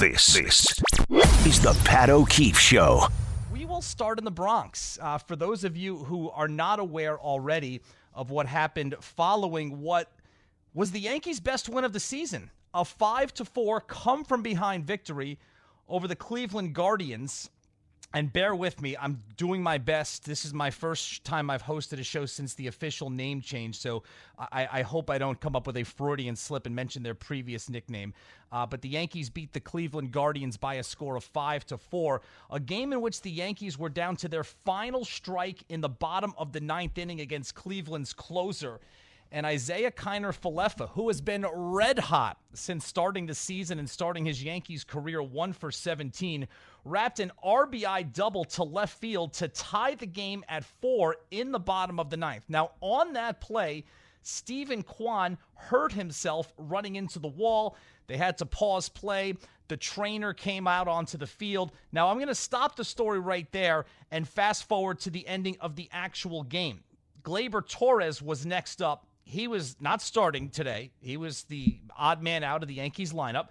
This, this is the Pat O'Keefe Show. We will start in the Bronx. Uh, for those of you who are not aware already of what happened following what was the Yankees' best win of the season, a five to four come from behind victory over the Cleveland Guardians and bear with me, I'm doing my best. This is my first time I've hosted a show since the official name change, so I, I hope I don't come up with a Freudian slip and mention their previous nickname. Uh, but the Yankees beat the Cleveland Guardians by a score of five to four, a game in which the Yankees were down to their final strike in the bottom of the ninth inning against Cleveland's closer and Isiah Kiner Falefa, who has been red hot since starting the season and starting his Yankees career one for 17, wrapped an RBI double to left field to tie the game at four in the bottom of the ninth. Now, on that play, Steven Kwan hurt himself running into the wall. They had to pause play. The trainer came out onto the field. Now, I'm going to stop the story right there and fast forward to the ending of the actual game. Gleyber Torres was next up he was not starting today. He was the odd man out of the Yankees lineup.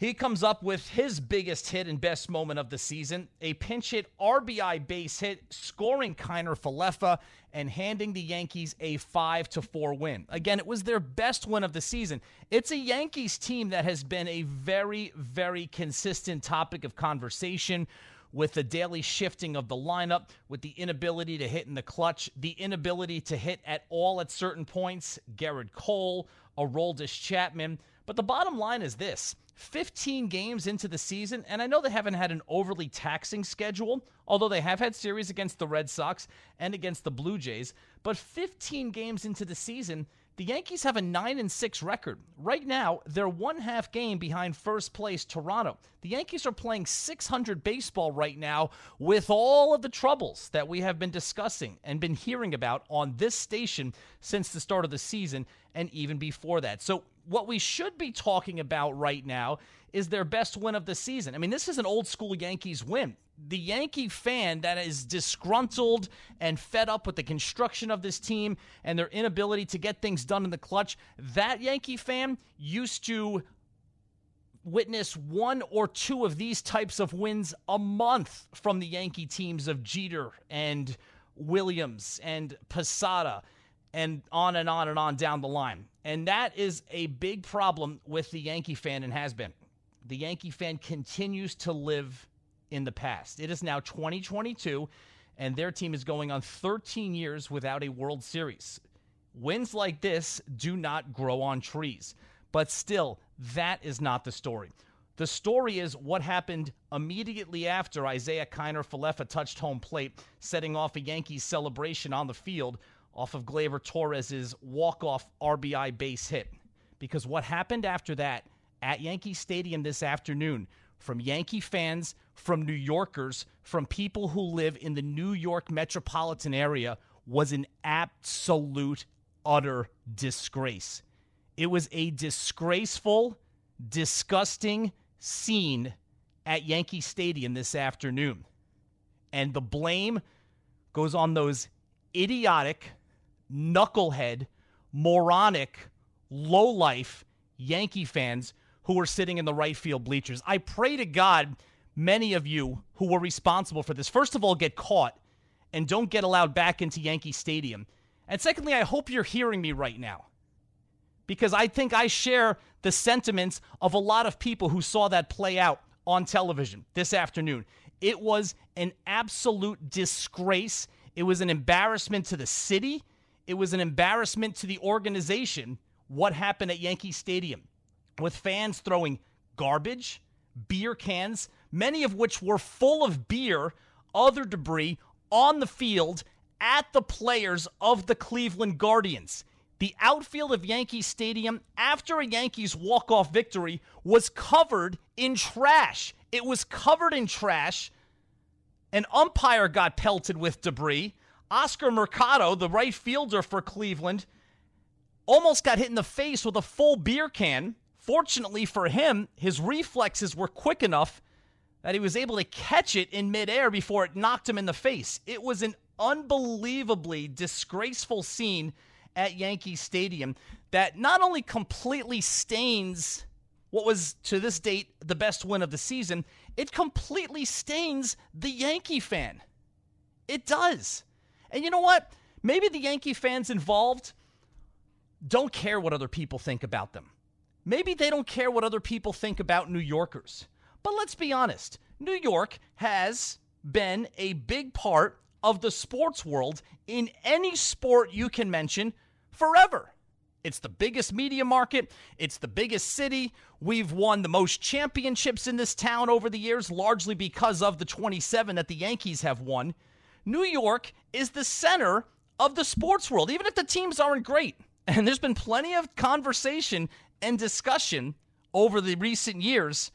He comes up with his biggest hit and best moment of the season a pinch hit RBI base hit, scoring Kiner Falefa and handing the Yankees a 5 to 4 win. Again, it was their best win of the season. It's a Yankees team that has been a very, very consistent topic of conversation with the daily shifting of the lineup, with the inability to hit in the clutch, the inability to hit at all at certain points. Gerrit Cole, Aroldis Chapman. But the bottom line is this 15 games into the season, and I know they haven't had an overly taxing schedule, although they have had series against the Red Sox and against the Blue Jays. But 15 games into the season, the Yankees have a 9 and 6 record. Right now, they're one half game behind first place Toronto. The Yankees are playing 600 baseball right now with all of the troubles that we have been discussing and been hearing about on this station since the start of the season and even before that. So, what we should be talking about right now is their best win of the season. I mean, this is an old school Yankees win the Yankee fan that is disgruntled and fed up with the construction of this team and their inability to get things done in the clutch, that Yankee fan used to witness one or two of these types of wins a month from the Yankee teams of Jeter and Williams and Posada and on and on and on down the line. And that is a big problem with the Yankee fan and has been. The Yankee fan continues to live in the past. It is now 2022, and their team is going on 13 years without a World Series. Wins like this do not grow on trees, but still, that is not the story. The story is what happened immediately after Isiah Kiner Falefa touched home plate, setting off a Yankees celebration on the field off of Gleyber Torres's walk-off RBI base hit. Because what happened after that at Yankee Stadium this afternoon from Yankee fans, from New Yorkers, from people who live in the New York metropolitan area was an absolute, utter disgrace. It was a disgraceful, disgusting scene at Yankee Stadium this afternoon. And the blame goes on those idiotic, knucklehead, moronic, low-life Yankee fans who were sitting in the right field bleachers. I pray to God many of you who were responsible for this, first of all, get caught and don't get allowed back into Yankee Stadium. And secondly, I hope you're hearing me right now because I think I share the sentiments of a lot of people who saw that play out on television this afternoon. It was an absolute disgrace. It was an embarrassment to the city. It was an embarrassment to the organization what happened at Yankee Stadium with fans throwing garbage, beer cans, many of which were full of beer, other debris on the field at the players of the Cleveland Guardians. The outfield of Yankee Stadium after a Yankees walk-off victory was covered in trash. It was covered in trash. An umpire got pelted with debris. Oscar Mercado, the right fielder for Cleveland, almost got hit in the face with a full beer can. Fortunately for him, his reflexes were quick enough that he was able to catch it in midair before it knocked him in the face. It was an unbelievably disgraceful scene at Yankee Stadium that not only completely stains what was to this date the best win of the season, it completely stains the Yankee fan. It does. And you know what? Maybe the Yankee fans involved don't care what other people think about them. Maybe they don't care what other people think about New Yorkers. But let's be honest New York has been a big part of the sports world in any sport you can mention forever. It's the biggest media market. It's the biggest city. We've won the most championships in this town over the years, largely because of the 27 that the Yankees have won. New York is the center of the sports world, even if the teams aren't great. And there's been plenty of conversation and discussion over the recent years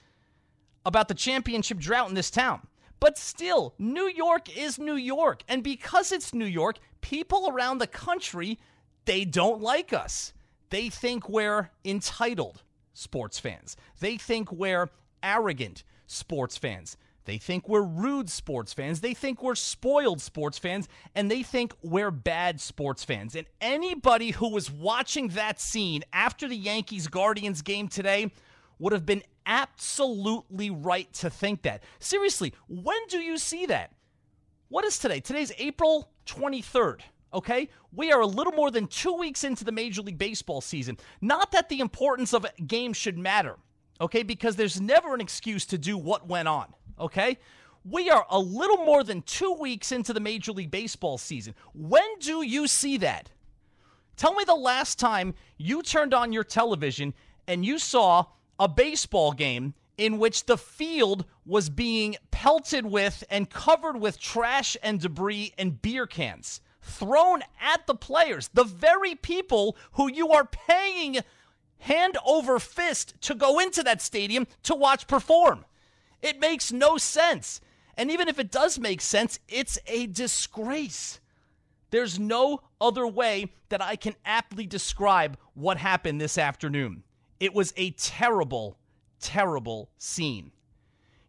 about the championship drought in this town. But still, New York is New York. And because it's New York, people around the country, they don't like us. They think we're entitled sports fans. They think we're arrogant sports fans. They think we're rude sports fans. They think we're spoiled sports fans. And they think we're bad sports fans. And anybody who was watching that scene after the Yankees Guardians game today would have been absolutely right to think that. Seriously, when do you see that? What is today? Today's April 23rd. Okay? We are a little more than two weeks into the Major League Baseball season. Not that the importance of a game should matter, okay? Because there's never an excuse to do what went on okay? We are a little more than two weeks into the Major League Baseball season. When do you see that? Tell me the last time you turned on your television and you saw a baseball game in which the field was being pelted with and covered with trash and debris and beer cans thrown at the players, the very people who you are paying hand over fist to go into that stadium to watch perform. It makes no sense. And even if it does make sense, it's a disgrace. There's no other way that I can aptly describe what happened this afternoon. It was a terrible, terrible scene.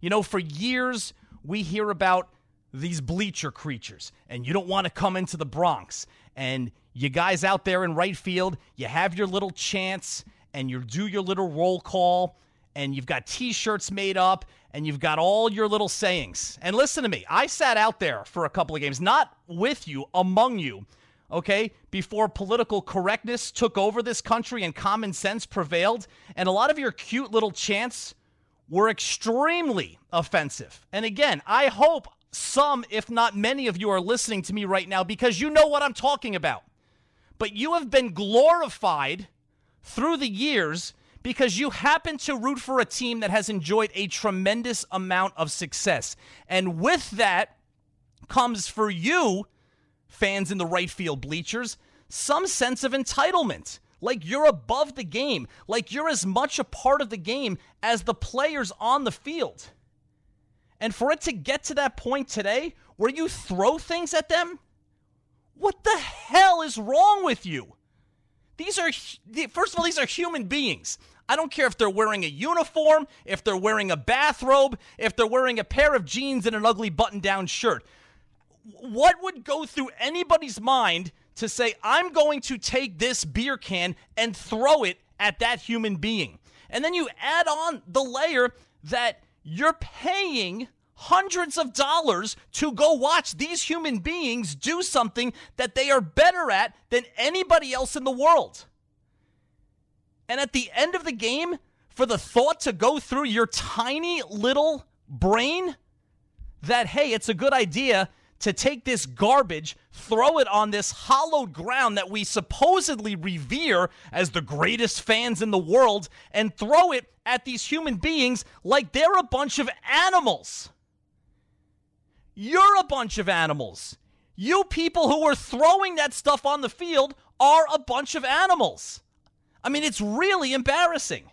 You know, for years, we hear about these bleacher creatures, and you don't want to come into the Bronx. And you guys out there in right field, you have your little chance, and you do your little roll call, and you've got t shirts made up, and you've got all your little sayings. And listen to me, I sat out there for a couple of games, not with you, among you, okay, before political correctness took over this country and common sense prevailed. And a lot of your cute little chants were extremely offensive. And again, I hope some, if not many of you, are listening to me right now because you know what I'm talking about. But you have been glorified through the years because you happen to root for a team that has enjoyed a tremendous amount of success. And with that comes for you, fans in the right field bleachers, some sense of entitlement. Like you're above the game, like you're as much a part of the game as the players on the field. And for it to get to that point today where you throw things at them, what the hell is wrong with you? These are, first of all, these are human beings. I don't care if they're wearing a uniform, if they're wearing a bathrobe, if they're wearing a pair of jeans and an ugly button down shirt. What would go through anybody's mind to say, I'm going to take this beer can and throw it at that human being? And then you add on the layer that you're paying hundreds of dollars to go watch these human beings do something that they are better at than anybody else in the world. And at the end of the game, for the thought to go through your tiny little brain that, hey, it's a good idea to take this garbage, throw it on this hollowed ground that we supposedly revere as the greatest fans in the world, and throw it at these human beings like they're a bunch of animals. You're a bunch of animals. You people who are throwing that stuff on the field are a bunch of animals. I mean, it's really embarrassing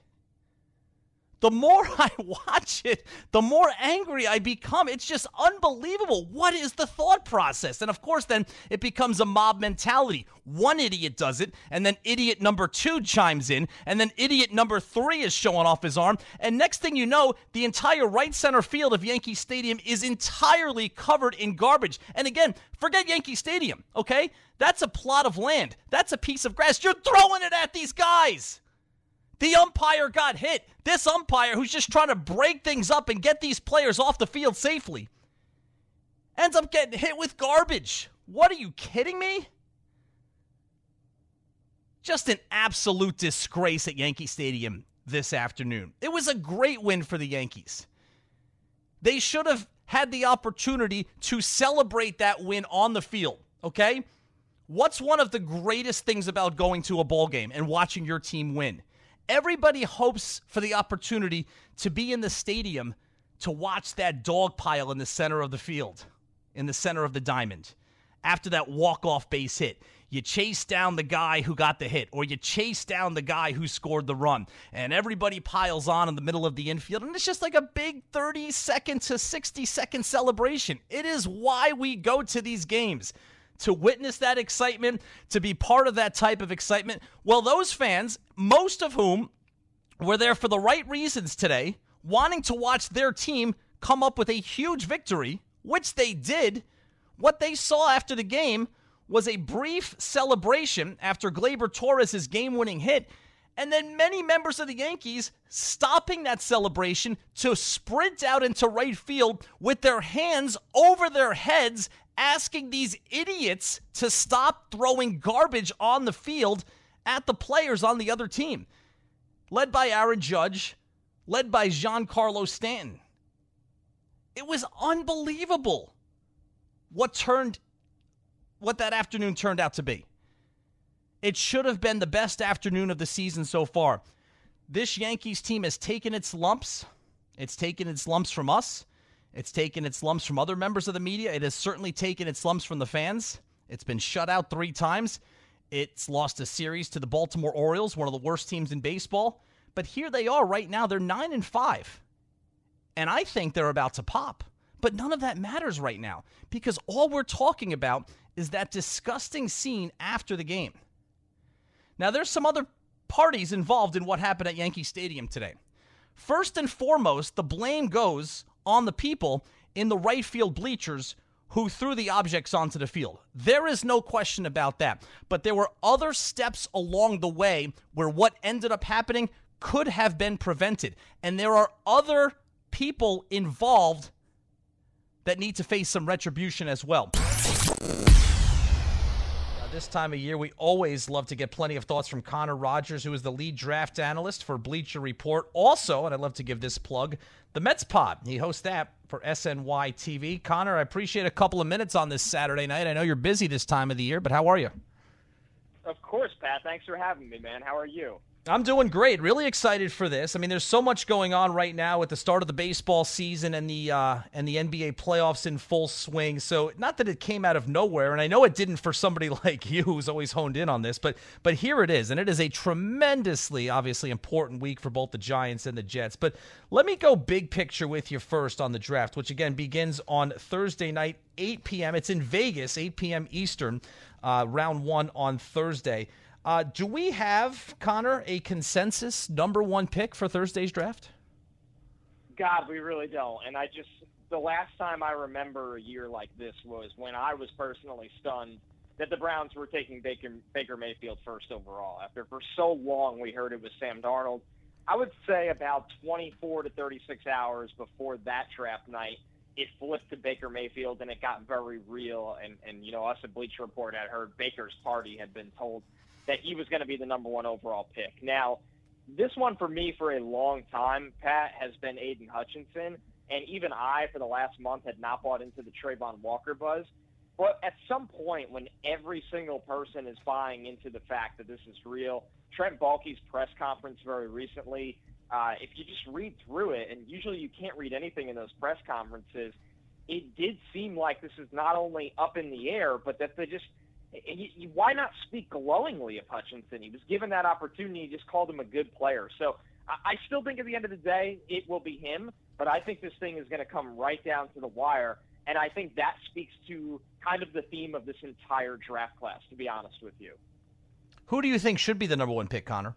the more I watch it, the more angry I become. It's just unbelievable. What is the thought process? And of course, then it becomes a mob mentality. One idiot does it, and then idiot number two chimes in, and then idiot number three is showing off his arm. And next thing you know, the entire right center field of Yankee Stadium is entirely covered in garbage. And again, forget Yankee Stadium, okay? That's a plot of land, that's a piece of grass. You're throwing it at these guys. The umpire got hit. This umpire, who's just trying to break things up and get these players off the field safely, ends up getting hit with garbage. What are you kidding me? Just an absolute disgrace at Yankee Stadium this afternoon. It was a great win for the Yankees. They should have had the opportunity to celebrate that win on the field, okay? What's one of the greatest things about going to a ball game and watching your team win? Everybody hopes for the opportunity to be in the stadium to watch that dog pile in the center of the field, in the center of the diamond, after that walk-off base hit you chase down the guy who got the hit, or you chase down the guy who scored the run, and everybody piles on in the middle of the infield, and it's just like a big 30 second to 60 second celebration. It is why we go to these games. To witness that excitement, to be part of that type of excitement. Well, those fans, most of whom were there for the right reasons today, wanting to watch their team come up with a huge victory, which they did, what they saw after the game was a brief celebration after Gleyber Torres' game winning hit, and then many members of the Yankees stopping that celebration to sprint out into right field with their hands over their heads, asking these idiots to stop throwing garbage on the field at the players on the other team. Led by Aaron Judge, led by Giancarlo Stanton. It was unbelievable what turned what that afternoon turned out to be. It should have been the best afternoon of the season so far. This Yankees team has taken its lumps. It's taken its lumps from us. It's taken its lumps from other members of the media. It has certainly taken its lumps from the fans. It's been shut out three times. It's lost a series to the Baltimore Orioles, one of the worst teams in baseball. But here they are right now. They're 9 and 5. And I think they're about to pop. But none of that matters right now because all we're talking about is that disgusting scene after the game. Now, there's some other parties involved in what happened at Yankee Stadium today. First and foremost, the blame goes on the people in the right field bleachers who threw the objects onto the field. There is no question about that. But there were other steps along the way where what ended up happening could have been prevented. And there are other people involved that need to face some retribution as well. This time of year, we always love to get plenty of thoughts from Connor Rogers, who is the lead draft analyst for Bleacher Report. Also, and I'd love to give this plug, the Mets Pod. He hosts that for SNY TV. Connor, I appreciate a couple of minutes on this Saturday night. I know you're busy this time of the year, but how are you? Of course, Pat. Thanks for having me, man. How are you? I'm doing great. Really excited for this. I mean, there's so much going on right now with the start of the baseball season and the uh, and the NBA playoffs in full swing. So, not that it came out of nowhere, and I know it didn't for somebody like you who's always honed in on this, but but here it is, and it is a tremendously, obviously important week for both the Giants and the Jets. But let me go big picture with you first on the draft, which again begins on Thursday night, 8 p.m. It's in Vegas, 8 p.m. Eastern, uh, round one on Thursday. Uh, do we have, Connor, a consensus number one pick for Thursday's draft? God, we really don't. And I just, the last time I remember a year like this was when I was personally stunned that the Browns were taking Baker, Baker Mayfield first overall. After for so long we heard it was Sam Darnold. I would say about 24 to 36 hours before that draft night, it flipped to Baker Mayfield and it got very real. And, and you know, us at Bleacher Report had heard Baker's party had been told that he was going to be the number one overall pick. Now, this one for me for a long time, Pat, has been Aidan Hutchinson. And even I, for the last month, had not bought into the Travon Walker buzz. But at some point, when every single person is buying into the fact that this is real, Trent Baalke's press conference very recently, uh, if you just read through it, and usually you can't read anything in those press conferences, it did seem like this is not only up in the air, but that they just – he, he, why not speak glowingly of Hutchinson? He was given that opportunity. He just called him a good player. So I, I still think at the end of the day, it will be him. But I think this thing is going to come right down to the wire. And I think that speaks to kind of the theme of this entire draft class, to be honest with you. Who do you think should be the number one pick, Connor?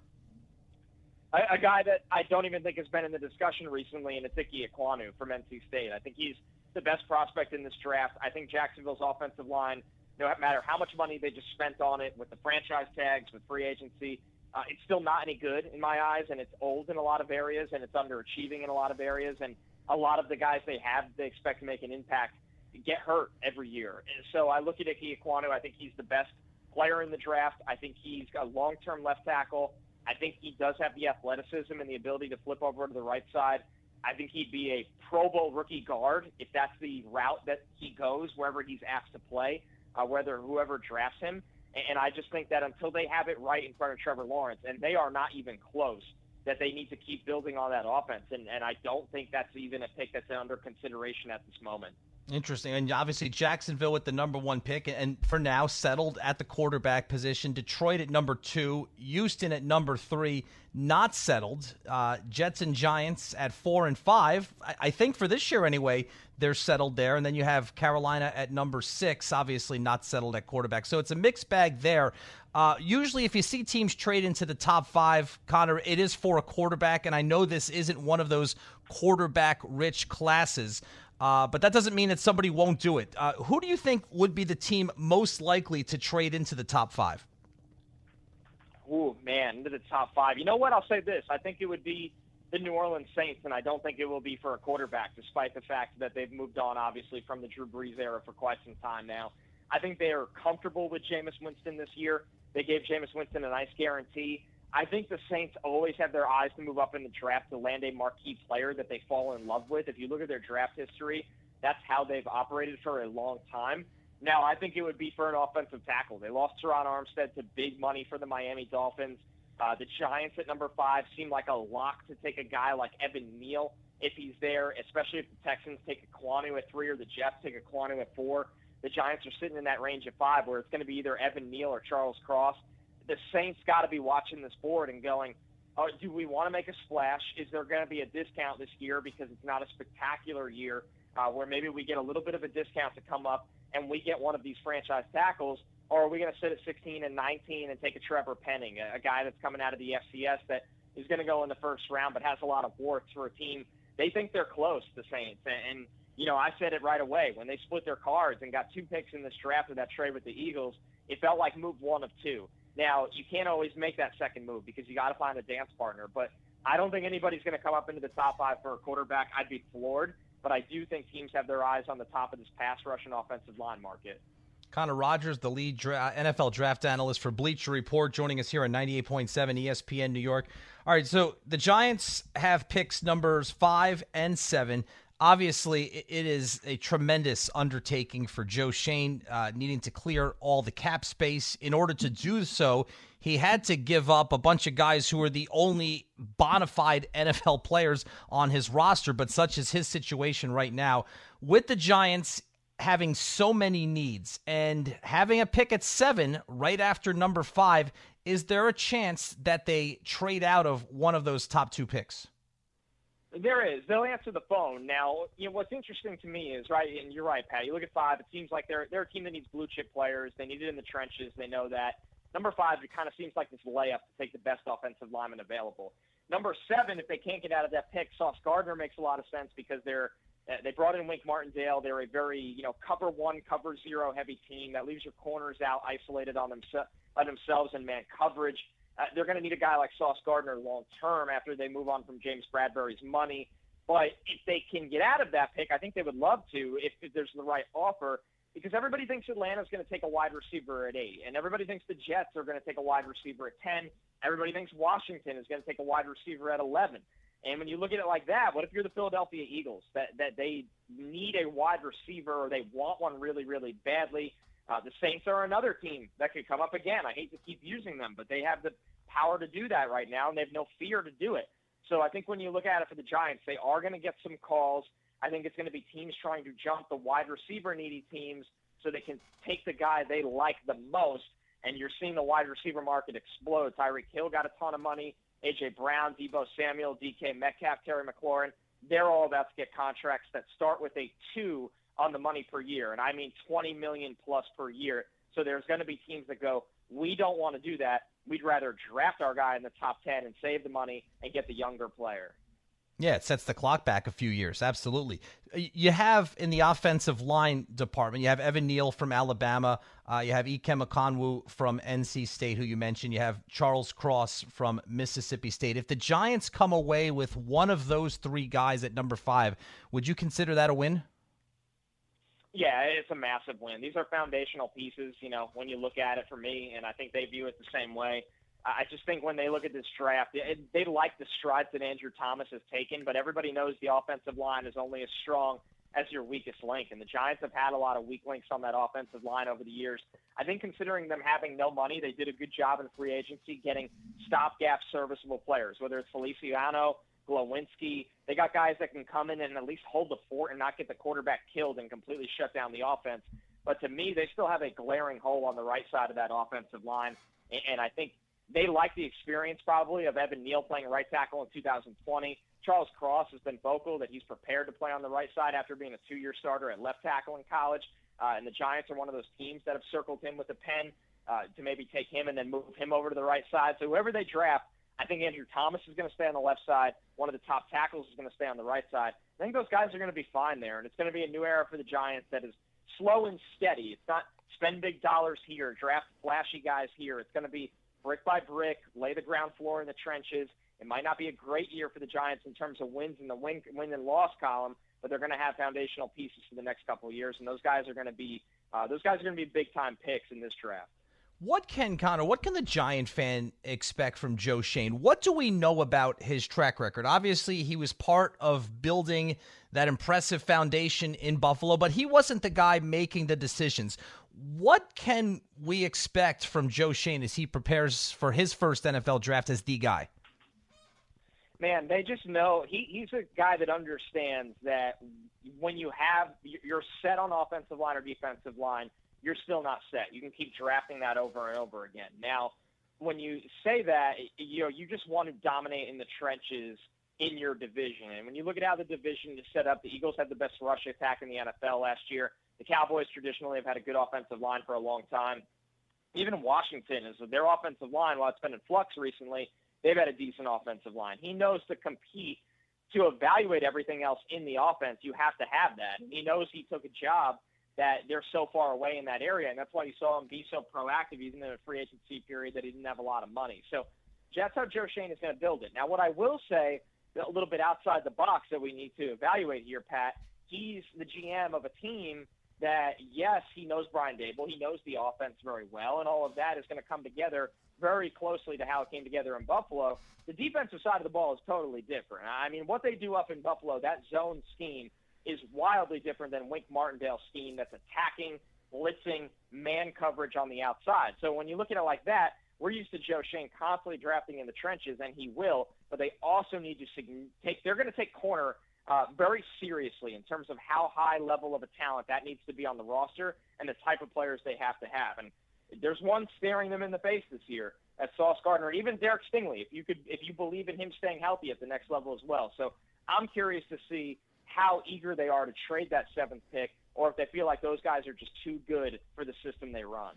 A, a guy that I don't even think has been in the discussion recently, and it's Ike Ekwonu from NC State. I think he's the best prospect in this draft. I think Jacksonville's offensive line – no matter how much money they just spent on it with the franchise tags, with free agency. Uh, it's still not any good in my eyes, and it's old in a lot of areas, and it's underachieving in a lot of areas. And a lot of the guys they have, they expect to make an impact, get hurt every year. And so I look at Ike Ekwonu. I think he's the best player in the draft. I think he's a long-term left tackle. I think he does have the athleticism and the ability to flip over to the right side. I think he'd be a Pro Bowl rookie guard if that's the route that he goes wherever he's asked to play, uh, whether whoever drafts him. And I just think that until they have it right in front of Trevor Lawrence, and they are not even close, that they need to keep building on that offense. And, and I don't think that's even a pick that's under consideration at this moment. Interesting. And obviously, Jacksonville with the number one pick, and for now, settled at the quarterback position. Detroit at number two. Houston at number three, not settled. Uh, Jets and Giants at four and five. I, I, think for this year, anyway, they're settled there. And then you have Carolina at number six, obviously not settled at quarterback. So it's a mixed bag there. Uh, usually, if you see teams trade into the top five, Connor, it is for a quarterback. And I know this isn't one of those quarterback rich classes. Uh, but that doesn't mean that somebody won't do it. Uh, who do you think would be the team most likely to trade into the top five? Oh man, into the top five. You know what? I'll say this. I think it would be the New Orleans Saints, and I don't think it will be for a quarterback, despite the fact that they've moved on, obviously, from the Drew Brees era for quite some time now. I think they are comfortable with Jameis Winston this year. They gave Jameis Winston a nice guarantee. I think the Saints always have their eyes to move up in the draft to land a marquee player that they fall in love with. If you look at their draft history, that's how they've operated for a long time. Now, I think it would be for an offensive tackle. They lost Terron Armstead to big money for the Miami Dolphins. Uh, the Giants at number five seem like a lock to take a guy like Evan Neal if he's there, especially if the Texans take a Ekwonu at three or the Jets take a Ekwonu at four. The Giants are sitting in that range at five where it's going to be either Evan Neal or Charles Cross the Saints got to be watching this board and going, oh, do we want to make a splash? Is there going to be a discount this year because it's not a spectacular year uh, where maybe we get a little bit of a discount to come up and we get one of these franchise tackles? Or are we going to sit at 16 and 19 and take a Trevor Penning, a, a guy that's coming out of the FCS that is going to go in the first round but has a lot of warts for a team? They think they're close, the Saints. And, and, you know, I said it right away. When they split their cards and got two picks in this draft with that trade with the Eagles, it felt like move one of two. Now, you can't always make that second move because you got to find a dance partner. But I don't think anybody's going to come up into the top five for a quarterback. I'd be floored. But I do think teams have their eyes on the top of this pass rush and offensive line market. Connor Rogers, the lead dra- uh, NFL draft analyst for Bleacher Report, joining us here on 98.7 ESPN New York. All right, so the Giants have picks numbers five and seven obviously it is a tremendous undertaking for Joe Schoen, uh, needing to clear all the cap space. In order to do so, he had to give up a bunch of guys who were the only bona fide NFL players on his roster. But such is his situation right now with the Giants having so many needs and having a pick at seven right after number five. Is there a chance that they trade out of one of those top two picks? There is. They'll answer the phone. Now, you know what's interesting to me is right, and you're right, Pat. You look at five. It seems like they're they're a team that needs blue chip players. They need it in the trenches. They know that. Number five, it kind of seems like this layup to take the best offensive lineman available. Number seven, if they can't get out of that pick, Sauce Gardner makes a lot of sense because they're uh, they brought in Wink Martindale. They're a very you know cover one, cover zero heavy team that leaves your corners out isolated on, themse- on themselves and man coverage. Uh, they're going to need a guy like Sauce Gardner long term after they move on from James Bradberry's money. But if they can get out of that pick, I think they would love to if, if there's the right offer because everybody thinks Atlanta's going to take a wide receiver at eight, and everybody thinks the Jets are going to take a wide receiver at 10. Everybody thinks Washington is going to take a wide receiver at 11. And when you look at it like that, what if you're the Philadelphia Eagles that, that they need a wide receiver or they want one really, really badly? Uh, the Saints are another team that could come up again. I hate to keep using them, but they have the power to do that right now, and they have no fear to do it. So I think when you look at it for the Giants, they are going to get some calls. I think it's going to be teams trying to jump the wide receiver needy teams so they can take the guy they like the most. And you're seeing the wide receiver market explode. Tyreek Hill got a ton of money. AJ Brown, Deebo Samuel, DK Metcalf, Terry McLaurin. They're all about to get contracts that start with a two on the money per year, and I mean 20 million plus per year. So there's going to be teams that go, we don't want to do that. We'd rather draft our guy in the top 10 and save the money and get the younger player. Yeah, it sets the clock back a few years. Absolutely. You have in the offensive line department, you have Evan Neal from Alabama. Uh, you have Ikem Ekwonu from NC State, who you mentioned. You have Charles Cross from Mississippi State. If the Giants come away with one of those three guys at number five, would you consider that a win? Yeah, it's a massive win. These are foundational pieces, you know, when you look at it for me, and I think they view it the same way. I just think when they look at this draft, it, they like the strides that Andrew Thomas has taken, but everybody knows the offensive line is only as strong as your weakest link. And the Giants have had a lot of weak links on that offensive line over the years. I think considering them having no money, they did a good job in free agency getting stopgap serviceable players, whether it's Feliciano, Glowinski. They got guys that can come in and at least hold the fort and not get the quarterback killed and completely shut down the offense. But to me, they still have a glaring hole on the right side of that offensive line. And I think they like the experience probably of Evan Neal playing right tackle in 2020. Charles Cross has been vocal that he's prepared to play on the right side after being a two-year starter at left tackle in college. Uh, and the Giants are one of those teams that have circled him with a pen uh, to maybe take him and then move him over to the right side. So whoever they draft, I think Andrew Thomas is going to stay on the left side. One of the top tackles is going to stay on the right side. I think those guys are going to be fine there, and it's going to be a new era for the Giants that is slow and steady. It's not spend big dollars here, draft flashy guys here. It's going to be brick by brick, lay the ground floor in the trenches. It might not be a great year for the Giants in terms of wins in the win, win and loss column, but they're going to have foundational pieces for the next couple of years, and those guys are going to be uh, those guys are going to be big time picks in this draft. What can Connor? What can the Giant fan expect from Joe Schoen? What do we know about his track record? Obviously, he was part of building that impressive foundation in Buffalo, but he wasn't the guy making the decisions. What can we expect from Joe Schoen as he prepares for his first NFL draft as the guy? Man, they just know he, he's a guy that understands that when you have you're set on offensive line or defensive line, you're still not set. You can keep drafting that over and over again. Now, when you say that, you know, you just want to dominate in the trenches in your division. And when you look at how the division is set up, the Eagles had the best rush attack in the NFL last year. The Cowboys traditionally have had a good offensive line for a long time. Even Washington is their offensive line, while it's been in flux recently, they've had a decent offensive line. He knows to compete to evaluate everything else in the offense, you have to have that. He knows he took a job that they're so far away in that area, and that's why you saw him be so proactive, even in a free agency period that he didn't have a lot of money. So that's how Joe Schoen is going to build it. Now, what I will say, a little bit outside the box that we need to evaluate here, Pat, he's the GM of a team that, yes, he knows Brian Daboll, he knows the offense very well, and all of that is going to come together very closely to how it came together in Buffalo. The defensive side of the ball is totally different. I mean, what they do up in Buffalo, that zone scheme – is wildly different than Wink Martindale's scheme that's attacking, blitzing, man coverage on the outside. So when you look at it like that, we're used to Joe Schoen constantly drafting in the trenches, and he will, but they also need to take, they're going to take corner uh, very seriously in terms of how high level of a talent that needs to be on the roster and the type of players they have to have. And there's one staring them in the face this year. That's Sauce Gardner, even Derek Stingley. If you could, if you believe in him staying healthy at the next level as well. So I'm curious to see how eager they are to trade that seventh pick or if they feel like those guys are just too good for the system they run.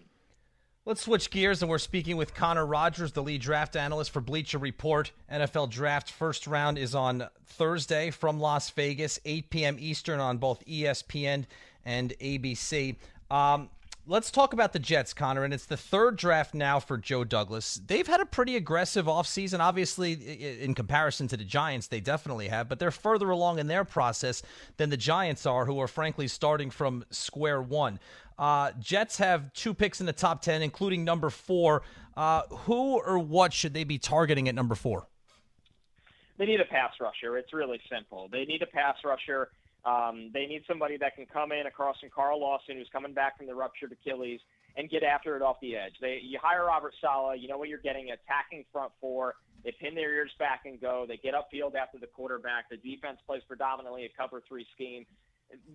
Let's switch gears, and we're speaking with Connor Rogers, the lead draft analyst for Bleacher Report. NFL Draft first round is on Thursday from Las Vegas, 8 p.m. Eastern on both ESPN and ABC. Um, let's talk about the Jets, Connor. And it's the third draft now for Joe Douglas. They've had a pretty aggressive offseason. Obviously, in comparison to the Giants, they definitely have, but they're further along in their process than the Giants are, who are frankly starting from square one. Uh, Jets have two picks in the top 10, including number four. Uh, who or what should they be targeting at number four? They need a pass rusher. It's really simple. They need a pass rusher um, they need somebody that can come in across from Carl Lawson, who's coming back from the ruptured Achilles, and get after it off the edge. They you hire Robert Saleh, you know what you're getting: attacking front four. They pin their ears back and go. They get upfield after the quarterback. The defense plays predominantly a cover three scheme.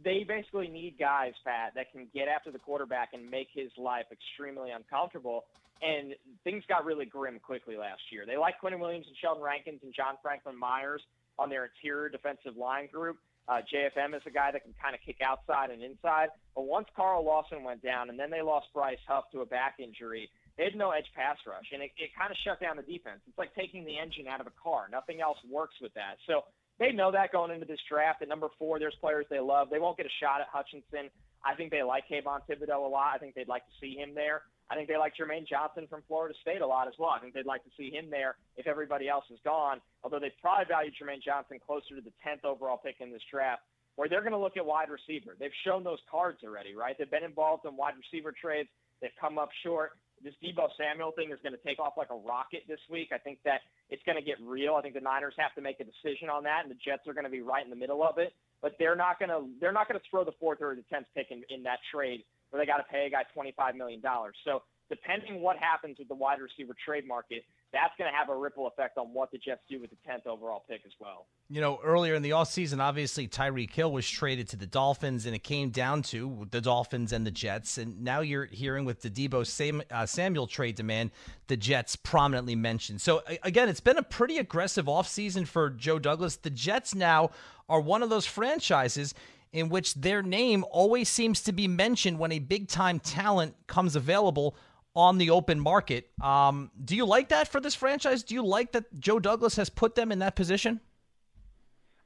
They basically need guys, Pat, that can get after the quarterback and make his life extremely uncomfortable. And things got really grim quickly last year. They like Quinnen Williams and Sheldon Rankins and John Franklin Myers on their interior defensive line group. Uh, JFM is a guy that can kind of kick outside and inside. But once Carl Lawson went down and then they lost Bryce Huff to a back injury, they had no edge pass rush, and it, it kind of shut down the defense. It's like taking the engine out of a car. Nothing else works with that. So they know that going into this draft. At number four, there's players they love. They won't get a shot at Hutchinson. I think they like Kayvon Thibodeaux a lot. I think they'd like to see him there. I think they like Jermaine Johnson from Florida State a lot as well. I think they'd like to see him there if everybody else is gone. Although they probably value Jermaine Johnson closer to the 10th overall pick in this draft, where they're going to look at wide receiver. They've shown those cards already, right? They've been involved in wide receiver trades. They've come up short. This Deebo Samuel thing is going to take off like a rocket this week. I think that it's going to get real. I think the Niners have to make a decision on that, and the Jets are going to be right in the middle of it. But they're not going to they're not going to throw the fourth or the tenth pick in, in that trade where they got to pay a guy twenty five million dollars. So depending what happens with the wide receiver trade market, that's going to have a ripple effect on what the Jets do with the 10th overall pick as well. You know, earlier in the offseason, obviously Tyreek Hill was traded to the Dolphins, and it came down to the Dolphins and the Jets. And now you're hearing with the Deebo Sam, uh, Samuel trade demand, the Jets prominently mentioned. So, again, it's been a pretty aggressive offseason for Joe Douglas. The Jets now are one of those franchises in which their name always seems to be mentioned when a big time talent comes available on the open market. Um, do you like that for this franchise? Do you like that Joe Douglas has put them in that position?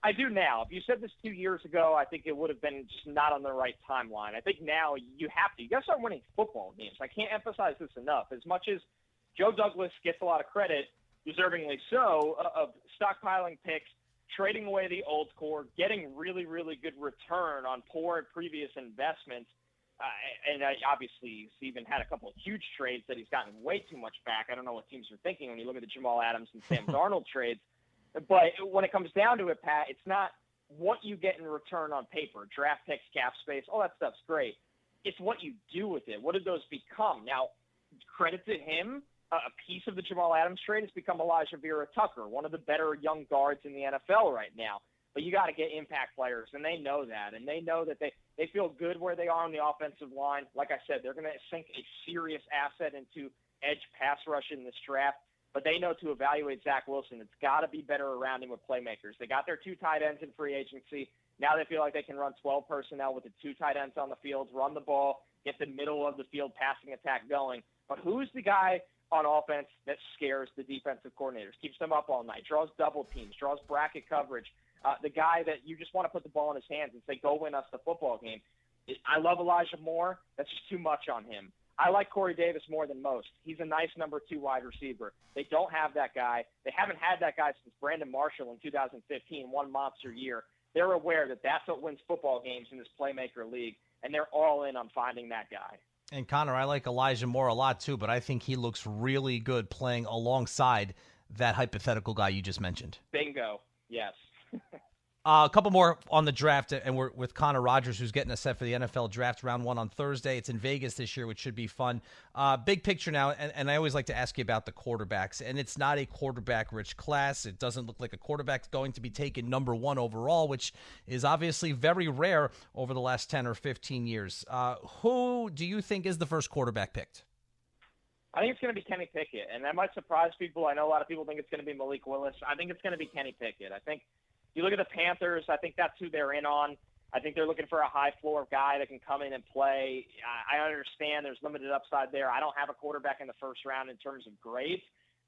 I do now. If you said this two years ago, I think it would have been just not on the right timeline. I think now you have to. You got to start winning football games. I can't emphasize this enough. As much as Joe Douglas gets a lot of credit, deservingly so, of stockpiling picks, trading away the old core, getting really, really good return on poor previous investments, uh, and uh, obviously, he's even had a couple of huge trades that he's gotten way too much back. I don't know what teams are thinking when you look at the Jamal Adams and Sam Darnold trades. But when it comes down to it, Pat, it's not what you get in return on paper, draft picks, cap space, all that stuff's great. It's what you do with it. What did those become? Now, credit to him, a piece of the Jamal Adams trade has become Alijah Vera-Tucker, one of the better young guards in the NFL right now. But you got to get impact players, and they know that, and they know that they they feel good where they are on the offensive line. Like I said, they're going to sink a serious asset into edge pass rush in this draft. But they know to evaluate Zach Wilson, it's got to be better around him with playmakers. They got their two tight ends in free agency. Now they feel like they can run 12 personnel with the two tight ends on the field, run the ball, get the middle of the field passing attack going. But who's the guy on offense that scares the defensive coordinators, keeps them up all night, draws double teams, draws bracket coverage, uh, the guy that you just want to put the ball in his hands and say, go win us the football game. I love Elijah Moore. That's just too much on him. I like Corey Davis more than most. He's a nice number two wide receiver. They don't have that guy. They haven't had that guy since Brandon Marshall in 2015, one monster year. They're aware that that's what wins football games in this playmaker league, and they're all in on finding that guy. And Connor, I like Elijah Moore a lot too, but I think he looks really good playing alongside that hypothetical guy you just mentioned. Bingo. Yes. Uh, a couple more on the draft, and we're with Connor Rogers, who's getting us set for the NFL draft round one on Thursday. It's in Vegas this year, which should be fun. Uh, big picture now, and, and, I always like to ask you about the quarterbacks, and it's not a quarterback rich class. It doesn't look like a quarterback's going to be taken number one overall, which is obviously very rare over the last 10 or 15 years. Uh, who do you think is the first quarterback picked? I think it's going to be Kenny Pickett, and that might surprise people. I know a lot of people think it's going to be Malik Willis. I think it's going to be Kenny Pickett. I think you look at the Panthers, I think that's who they're in on. I think they're looking for a high floor guy that can come in and play. I understand there's limited upside there. I don't have a quarterback in the first round in terms of grades.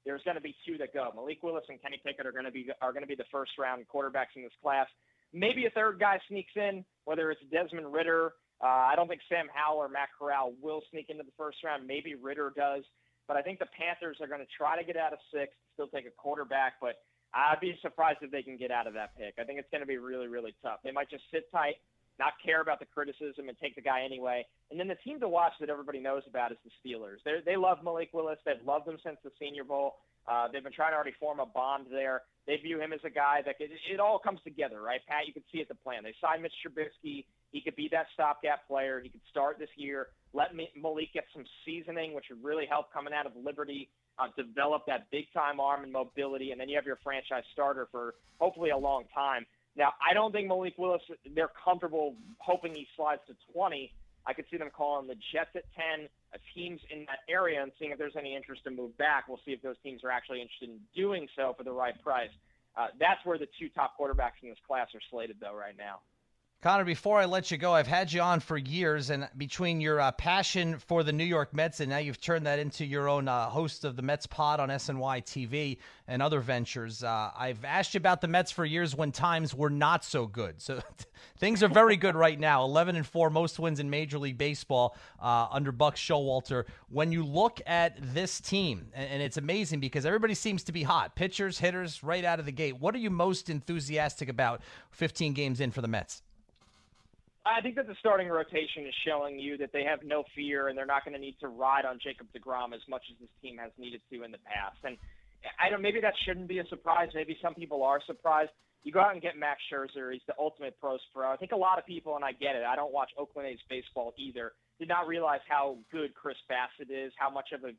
There's going to be two that go. Malik Willis and Kenny Pickett are going to be are going to be the first round quarterbacks in this class. Maybe a third guy sneaks in, whether it's Desmond Ridder. Uh, I don't think Sam Howell or Matt Corral will sneak into the first round. Maybe Ridder does, but I think the Panthers are going to try to get out of six, still take a quarterback, but I'd be surprised if they can get out of that pick. I think it's going to be really, really tough. They might just sit tight, not care about the criticism, and take the guy anyway. And then the team to watch that everybody knows about is the Steelers. They they love Malik Willis. They've loved him since the Senior Bowl. Uh, they've been trying to already form a bond there. They view him as a guy that could, it all comes together, right? Pat, you can see it the plan. They signed Mitch Trubisky. He could be that stopgap player. He could start this year. Let Malik get some seasoning, which would really help coming out of Liberty uh, develop that big time arm and mobility, and then you have your franchise starter for hopefully a long time. Now, I don't think Malik Willis, they're comfortable hoping he slides to 20. I could see them calling the Jets at 10, uh, teams in that area, and seeing if there's any interest to move back. We'll see if those teams are actually interested in doing so for the right price. Uh, that's where the two top quarterbacks in this class are slated, though, right now. Connor, before I let you go, I've had you on for years, and between your uh, passion for the New York Mets and now you've turned that into your own uh, host of the Mets Pod on SNY TV and other ventures, uh, I've asked you about the Mets for years when times were not so good. So things are very good right now. 11 and four, most wins in Major League Baseball uh, under Buck Showalter. When you look at this team, and, and it's amazing because everybody seems to be hot, pitchers, hitters, right out of the gate. What are you most enthusiastic about 15 games in for the Mets? I think that the starting rotation is showing you that they have no fear and they're not going to need to ride on Jacob DeGrom as much as this team has needed to in the past. And I don't. Maybe that shouldn't be a surprise. Maybe some people are surprised. You go out and get Max Scherzer. He's the ultimate pros pro. I think a lot of people, and I get it. I don't watch Oakland A's baseball either. Did not realize how good Chris Bassitt is. How much of a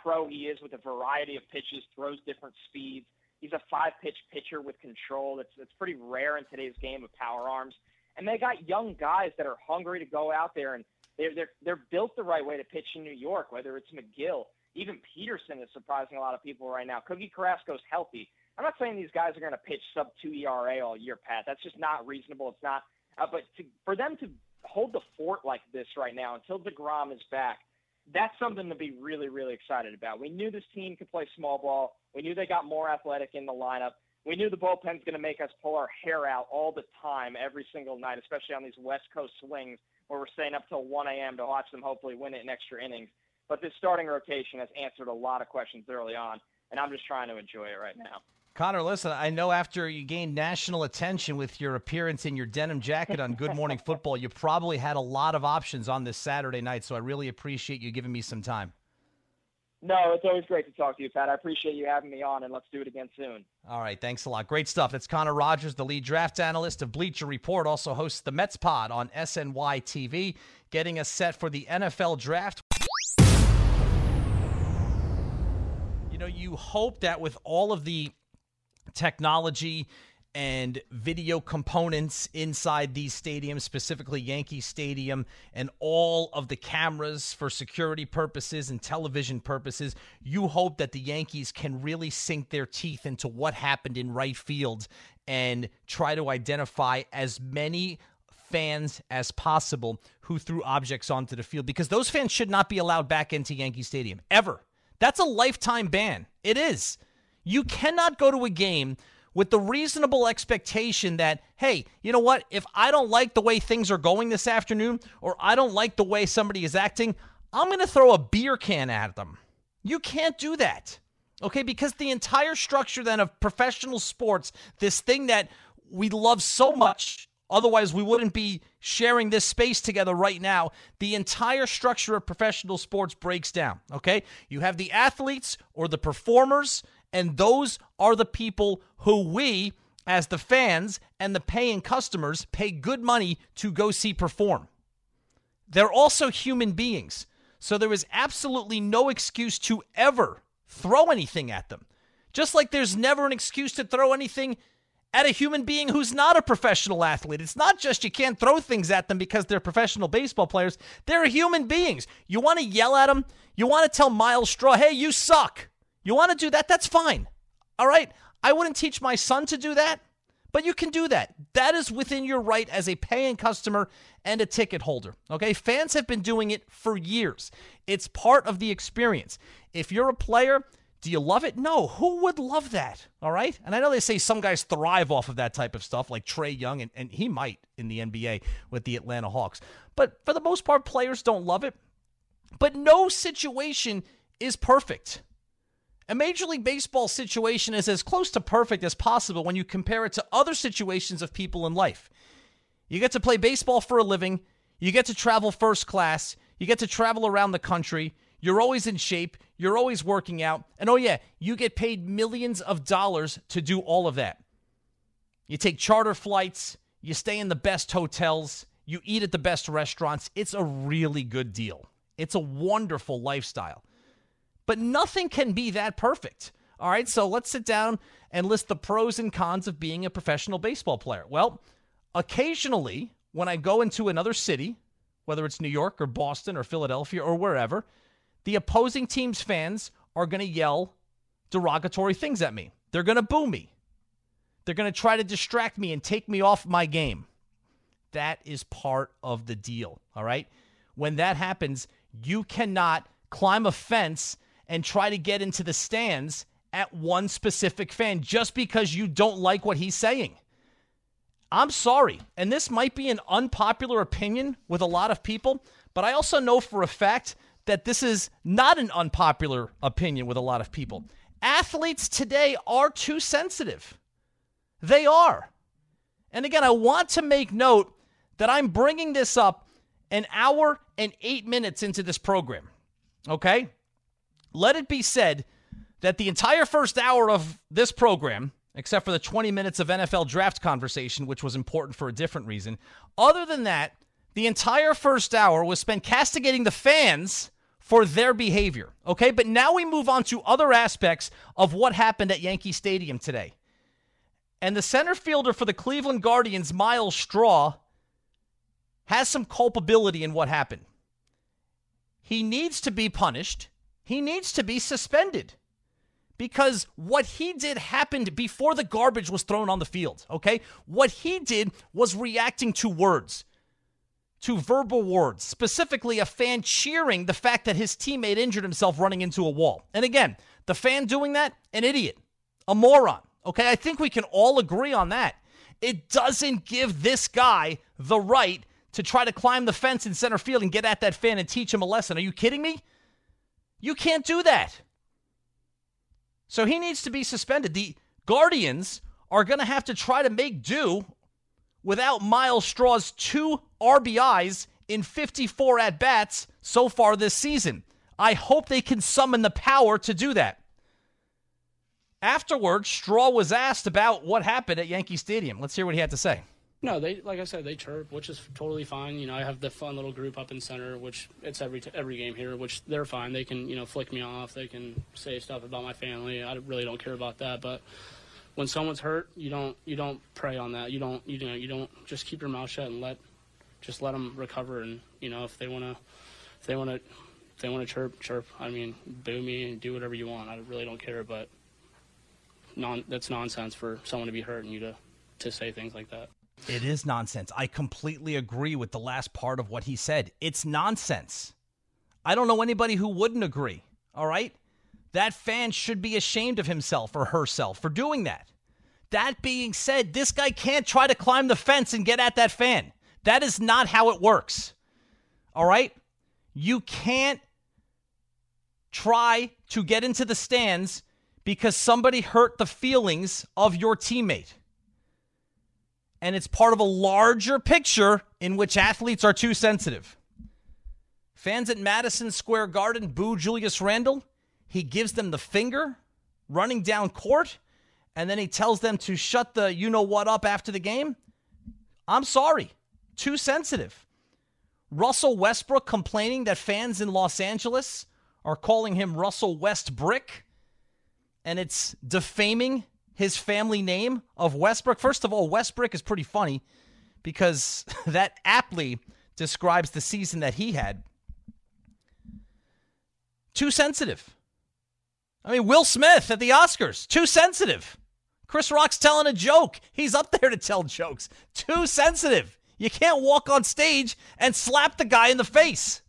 pro he is with a variety of pitches. Throws different speeds. He's a five-pitch pitcher with control. That's it's pretty rare in today's game of power arms and they got young guys that are hungry to go out there and they're they're they're built the right way to pitch in New York. Whether it's Megill, even Peterson is surprising a lot of people right now. Cookie Carrasco's healthy. I'm not saying these guys are going to pitch sub two ERA all year, Pat. That's just not reasonable. It's not. Uh, but to, for them to hold the fort like this right now until Degrom is back, that's something to be really really excited about. We knew this team could play small ball. We knew they got more athletic in the lineup we knew the bullpen's going to make us pull our hair out all the time, every single night, especially on these West Coast swings where we're staying up till 1 a.m. to watch them hopefully win it in extra innings. But this starting rotation has answered a lot of questions early on, and I'm just trying to enjoy it right now. Connor, listen, I know after you gained national attention with your appearance in your denim jacket on Good Morning Football, you probably had a lot of options on this Saturday night, so I really appreciate you giving me some time. No, it's always great to talk to you, Pat. I appreciate you having me on, and let's do it again soon. All right, thanks a lot. Great stuff. That's Connor Rogers, the lead draft analyst of Bleacher Report, also hosts the Mets Pod on SNY TV, getting us set for the NFL draft. You know, you hope that with all of the technology and video components inside these stadiums, specifically Yankee Stadium, and all of the cameras for security purposes and television purposes, you hope that the Yankees can really sink their teeth into what happened in right field and try to identify as many fans as possible who threw objects onto the field because those fans should not be allowed back into Yankee Stadium ever. That's a lifetime ban. It is. You cannot go to a game with the reasonable expectation that, hey, you know what? If I don't like the way things are going this afternoon, or I don't like the way somebody is acting, I'm going to throw a beer can at them. You can't do that. Okay, because the entire structure then of professional sports, this thing that we love so much, otherwise we wouldn't be sharing this space together right now. The entire structure of professional sports breaks down. Okay, you have the athletes or the performers, and those are the people who we, as the fans and the paying customers, pay good money to go see perform. They're also human beings. So there is absolutely no excuse to ever throw anything at them. Just like there's never an excuse to throw anything at a human being who's not a professional athlete. It's not just you can't throw things at them because they're professional baseball players. They're human beings. You want to yell at them? You want to tell Myles Straw, hey, you suck. You want to do that? That's fine. All right. I wouldn't teach my son to do that, but you can do that. That is within your right as a paying customer and a ticket holder. Okay. Fans have been doing it for years, it's part of the experience. If you're a player, do you love it? No. Who would love that? All right. And I know they say some guys thrive off of that type of stuff, like Trae Young, and, and he might in the NBA with the Atlanta Hawks. But for the most part, players don't love it. But no situation is perfect. A Major League Baseball situation is as close to perfect as possible when you compare it to other situations of people in life. You get to play baseball for a living, you get to travel first class, you get to travel around the country, you're always in shape, you're always working out, and oh, yeah, you get paid millions of dollars to do all of that. You take charter flights, you stay in the best hotels, you eat at the best restaurants. It's a really good deal. It's a wonderful lifestyle but nothing can be that perfect. All right, so let's sit down and list the pros and cons of being a professional baseball player. Well, occasionally, when I go into another city, whether it's New York or Boston or Philadelphia or wherever, the opposing team's fans are going to yell derogatory things at me. They're going to boo me. They're going to try to distract me and take me off my game. That is part of the deal. All right. When that happens, you cannot climb a fence and try to get into the stands at one specific fan just because you don't like what he's saying. I'm sorry. And this might be an unpopular opinion with a lot of people, but I also know for a fact that this is not an unpopular opinion with a lot of people. Athletes today are too sensitive. They are. And again, I want to make note that I'm bringing this up an hour and eight minutes into this program. Okay? Let it be said that the entire first hour of this program, except for the 20 minutes of NFL draft conversation, which was important for a different reason, other than that, the entire first hour was spent castigating the fans for their behavior. Okay? But now we move on to other aspects of what happened at Yankee Stadium today. And the center fielder for the Cleveland Guardians, Myles Straw, has some culpability in what happened. He needs to be punished. He needs to be suspended because what he did happened before the garbage was thrown on the field, okay? What he did was reacting to words, to verbal words, specifically a fan cheering the fact that his teammate injured himself running into a wall. And again, the fan doing that, an idiot, a moron, okay? I think we can all agree on that. It doesn't give this guy the right to try to climb the fence in center field and get at that fan and teach him a lesson. Are you kidding me? You can't do that. So he needs to be suspended. The Guardians are going to have to try to make do without Myles Straw's two RBIs in 54 at bats so far this season. I hope they can summon the power to do that. Afterwards, Straw was asked about what happened at Yankee Stadium. Let's hear what he had to say. No, they like I said, they chirp, which is totally fine. You know, I have the fun little group up in center, which it's every t- every game here, which they're fine. They can you know flick me off, they can say stuff about my family. I really don't care about that. But when someone's hurt, you don't you don't prey on that. You don't you know you don't just keep your mouth shut and let just let them recover. And you know if they want to if they want to if they want to chirp chirp. I mean, boo me and do whatever you want. I really don't care. But non that's nonsense for someone to be hurt and you to to say things like that. It is nonsense. I completely agree with the last part of what he said. It's nonsense. I don't know anybody who wouldn't agree. All right? That fan should be ashamed of himself or herself for doing that. That being said, this guy can't try to climb the fence and get at that fan. That is not how it works. All right? You can't try to get into the stands because somebody hurt the feelings of your teammate and it's part of a larger picture in which athletes are too sensitive. Fans at Madison Square Garden boo Julius Randle. He gives them the finger running down court, and then he tells them to shut the you know what up after the game. I'm sorry, too sensitive. Russell Westbrook complaining that fans in Los Angeles are calling him Russell Westbrick, and it's defaming his family name of Westbrook. First of all, Westbrook is pretty funny because that aptly describes the season that he had. Too sensitive. I mean, Will Smith at the Oscars, too sensitive. Chris Rock's telling a joke. He's up there to tell jokes. Too sensitive. You can't walk on stage and slap the guy in the face.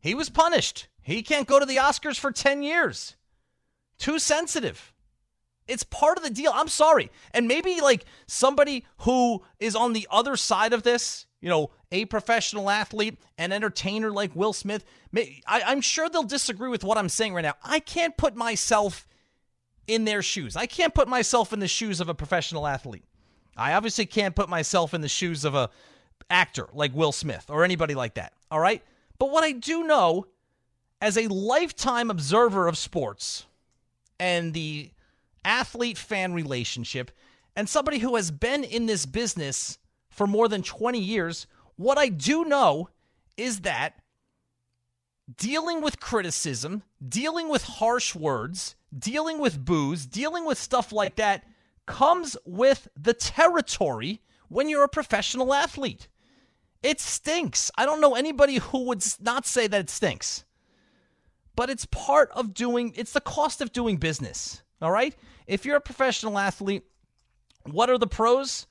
He was punished. He can't go to the Oscars for 10 years. Too sensitive. It's part of the deal. I'm sorry. And maybe like somebody who is on the other side of this, you know, a professional athlete, an entertainer like Will Smith, may, I, am sure they'll disagree with what I'm saying right now. I can't put myself in their shoes. I can't put myself in the shoes of a professional athlete. I obviously can't put myself in the shoes of a actor like Will Smith or anybody like that. All right? But what I do know as a lifetime observer of sports and the athlete fan relationship and somebody who has been in this business for more than 20 years, what I do know is that dealing with criticism, dealing with harsh words, dealing with booze, dealing with stuff like that comes with the territory when you're a professional athlete. It stinks. I don't know anybody who would not say that it stinks. But it's part of doing, it's the cost of doing business. All right? If you're a professional athlete, what are the pros?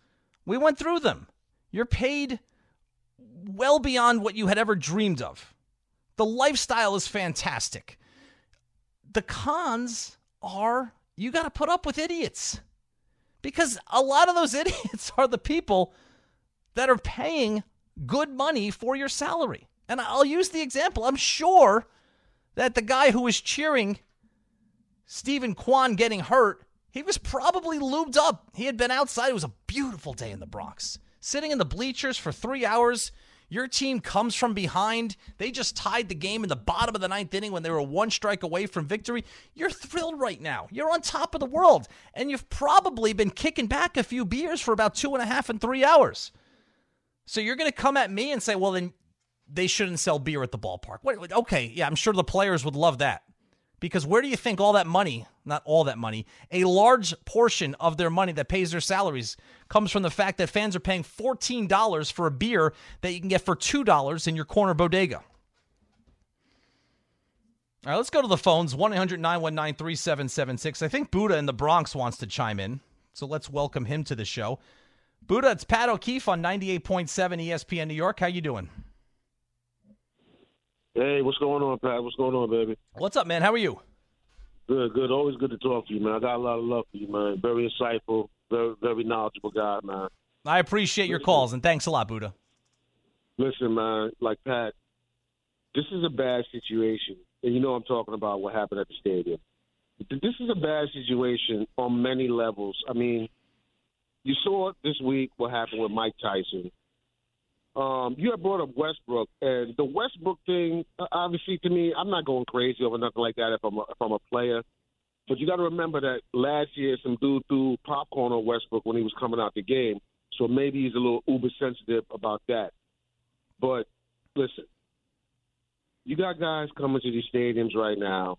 We went through them. You're paid well beyond what you had ever dreamed of. The lifestyle is fantastic. The cons are you got to put up with idiots because a lot of those idiots are the people that are paying good money for your salary. And I'll use the example. I'm sure that the guy who was cheering Steven Kwan getting hurt, he was probably lubed up. He had been outside. It was a beautiful day in the Bronx. Sitting in the bleachers for three hours. Your team comes from behind. They just tied the game in the bottom of the ninth inning when they were one strike away from victory. You're thrilled right now. You're on top of the world. And you've probably been kicking back a few beers for about two and a half and three hours. So you're going to come at me and say, well, then they shouldn't sell beer at the ballpark. Wait, okay, yeah, I'm sure the players would love that. Because where do you think all that money, not all that money, a large portion of their money that pays their salaries comes from the fact that fans are paying $14 for a beer that you can get for $2 in your corner bodega? All right, let's go to the phones 1 800 919 3776. I think Buddha in the Bronx wants to chime in, so let's welcome him to the show. Buddha, it's Pat O'Keefe on 98.7 ESPN New York. How you doing? Hey, what's going on, Pat? What's going on, baby? What's up, man? How are you? Good, good. Always good to talk to you, man. I got a lot of love for you, man. Very insightful, very, very knowledgeable guy, man. I appreciate your calls and thanks a lot, Buddha. Listen, man, like Pat, this is a bad situation, and you know I'm talking about what happened at the stadium. This is a bad situation on many levels. I mean, you saw this week what happened with Mike Tyson. Um, you had brought up Westbrook, and the Westbrook thing. uh, Obviously, to me, I'm not going crazy over nothing like that if I'm a, if I'm a player. But you got to remember that last year some dude threw popcorn on Westbrook when he was coming out the game, so maybe he's a little uber sensitive about that. But listen, you got guys coming to these stadiums right now.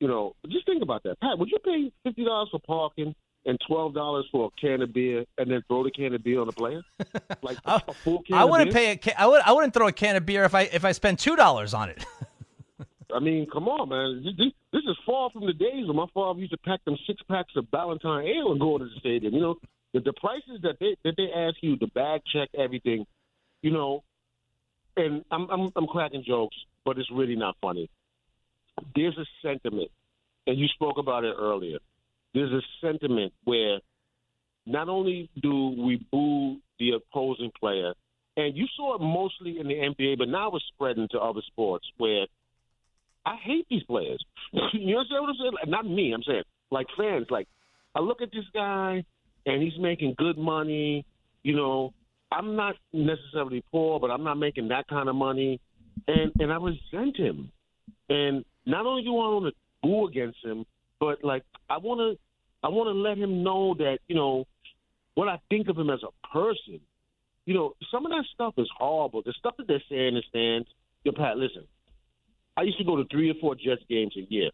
You know, just think about that. Pat, would you pay fifty dollars for parking and twelve dollars for a can of beer, and then throw the can of beer on the player? Like I, a full can I of wouldn't beer? pay a ca- I would I wouldn't throw a can of beer if I if I spent two dollars on it. I mean, come on, man. This, this- this is far from the days when my father used to pack them six packs of Ballantine Ale and go to the stadium. You know, the, the prices that they that they ask you, the bag check, everything. You know, and I'm I'm I'm cracking jokes, but it's really not funny. There's a sentiment, and you spoke about it earlier. There's a sentiment where not only do we boo the opposing player, and you saw it mostly in the NBA, but now it's spreading to other sports where I hate these players. you understand what I'm saying? Not me. I'm saying like fans. Like I look at this guy and he's making good money. You know, I'm not necessarily poor, but I'm not making that kind of money, and and I resent him. And not only do I want to boo against him, but like I want to I want to let him know that you know what I think of him as a person. You know, some of that stuff is horrible. The stuff that they're saying in the stands. Yo, Pat, listen. I used to go to three or four Jets games a year,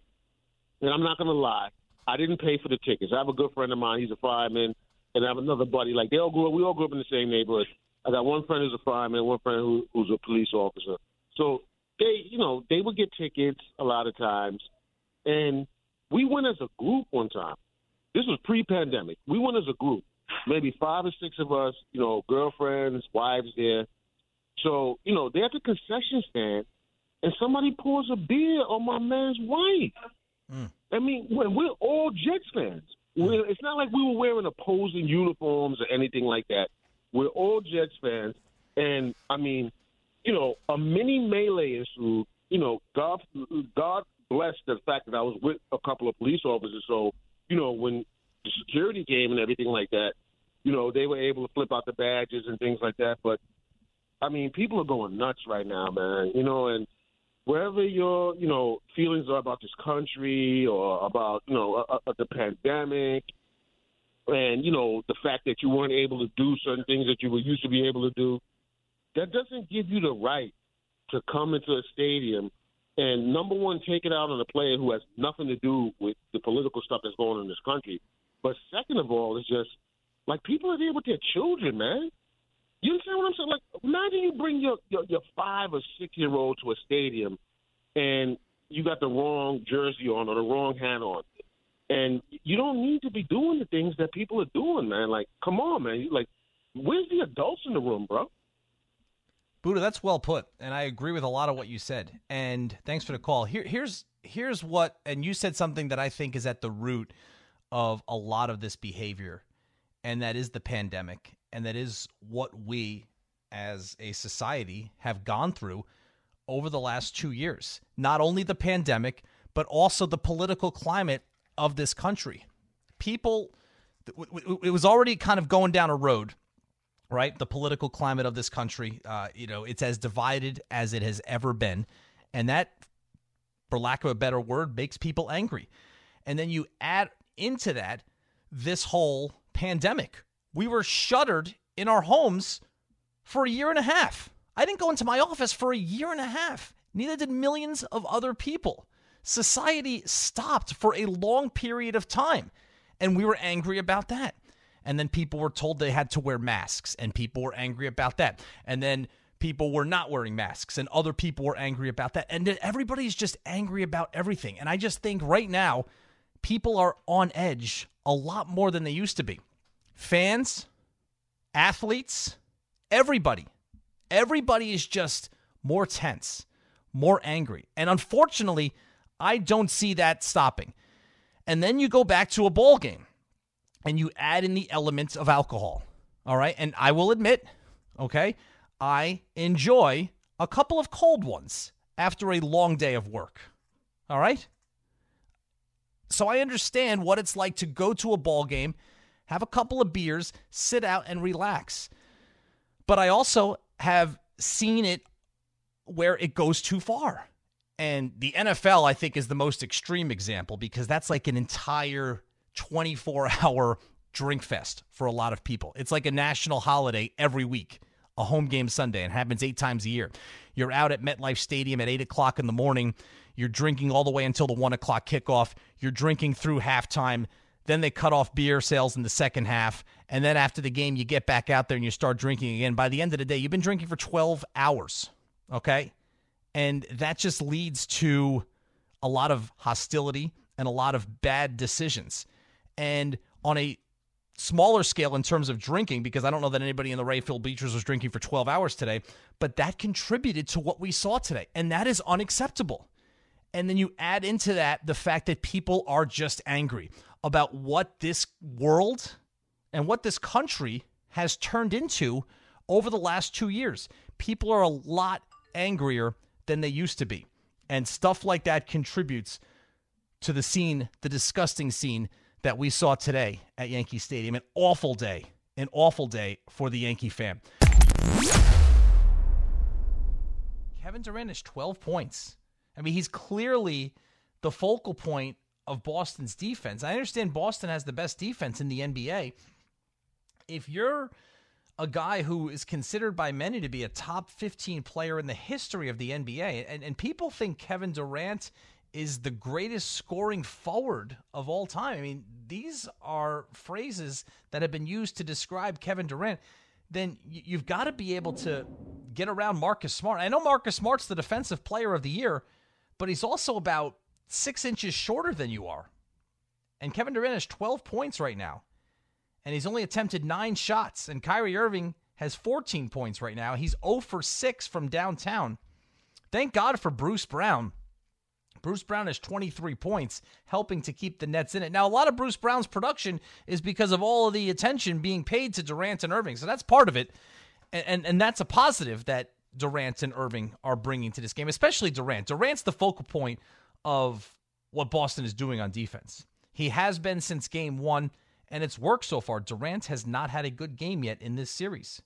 and I'm not gonna lie. I didn't pay for the tickets. I have a good friend of mine. He's a fireman, and I have another buddy. Like they all grew up. We all grew up in the same neighborhood. I got one friend who's a fireman, one friend who, who's a police officer. So they, you know, they would get tickets a lot of times, and we went as a group one time. This was pre-pandemic. We went as a group, maybe five or six of us. You know, girlfriends, wives there. So you know, they're at the concession stand, and somebody pours a beer on my man's wife. Mm. I mean, when we're all Jets fans. Mm. We're, it's not like we were wearing opposing uniforms or anything like that. We're all Jets fans, and I mean, you know, a mini melee ensued. You know, God, God bless the fact that I was with a couple of police officers. So, you know, when the security came and everything like that, you know, they were able to flip out the badges and things like that. But I mean, people are going nuts right now, man. You know, and wherever your you know feelings are about this country or about you know uh, uh, the pandemic and you know the fact that you weren't able to do certain things that you were used to be able to do that doesn't give you the right to come into a stadium and number one take it out on a player who has nothing to do with the political stuff that's going on in this country but second of all it's just like people are there with their children man you understand what I'm saying? Like, imagine you bring your, your, your five or six year old to a stadium and you got the wrong jersey on or the wrong hat on. And you don't need to be doing the things that people are doing, man. Like, come on, man. Like, where's the adults in the room, bro? Buddha, that's well put, and I agree with a lot of what you said. And thanks for the call. Here, here's here's what, and you said something that I think is at the root of a lot of this behavior, and that is the pandemic, and that is what we as a society have gone through over the last two years. Not only the pandemic, but also the political climate of this country. People, it was already kind of going down a road, right? The political climate of this country, uh, you know, it's as divided as it has ever been. And that, for lack of a better word, makes people angry. And then you add into that this whole pandemic. We were shuttered in our homes for a year and a half. I didn't go into my office for a year and a half. Neither did millions of other people. Society stopped for a long period of time, and we were angry about that. And then people were told they had to wear masks, and people were angry about that. And then people were not wearing masks, and other people were angry about that. And everybody's just angry about everything. And I just think right now, people are on edge a lot more than they used to be. Fans, athletes, everybody Everybody is just more tense, more angry. And unfortunately, I don't see that stopping. And then you go back to a ball game and you add in the elements of alcohol. All right. And I will admit, okay, I enjoy a couple of cold ones after a long day of work. All right. So I understand what it's like to go to a ball game, have a couple of beers, sit out and relax. But I also have seen it where it goes too far. And the NFL, I think, is the most extreme example because that's like an entire 24 hour drink fest for a lot of people. It's like a national holiday every week, a home game Sunday, and happens eight times a year. You're out at MetLife Stadium at 8 o'clock in the morning. You're drinking all the way until the 1 o'clock kickoff. You're drinking through halftime. Then they cut off beer sales in the second half. And then after the game, you get back out there and you start drinking again. By the end of the day, you've been drinking for 12 hours. Okay. And that just leads to a lot of hostility and a lot of bad decisions. And on a smaller scale in terms of drinking, because I don't know that anybody in the right field Bleachers was drinking for 12 hours today, but that contributed to what we saw today. And that is unacceptable. And then you add into that the fact that people are just angry about what this world and what this country has turned into over the last two years. People are a lot angrier than they used to be. And stuff like that contributes to the scene, the disgusting scene that we saw today at Yankee Stadium. An awful day, an awful day for the Yankee fan. Kevin Durant is 12 points. I mean, he's clearly the focal point of Boston's defense. I understand Boston has the best defense in the NBA. If you're a guy who is considered by many to be a top 15 player in the history of the NBA, and, and people think Kevin Durant is the greatest scoring forward of all time. I mean, these are phrases that have been used to describe Kevin Durant. Then you've got to be able to get around Marcus Smart. I know Marcus Smart's the defensive player of the year, but he's also about six inches shorter than you are. And Kevin Durant has 12 points right now. And he's only attempted nine shots. And Kyrie Irving has 14 points right now. He's 0 for 6 from downtown. Thank God for Bruce Brown. Bruce Brown has 23 points, helping to keep the Nets in it. Now, a lot of Bruce Brown's production is because of all of the attention being paid to Durant and Irving. So that's part of it. And, and, and that's a positive that Durant and Irving are bringing to this game, especially Durant. Durant's the focal point of what Boston is doing on defense. He has been since game one, and it's worked so far. Durant has not had a good game yet in this series,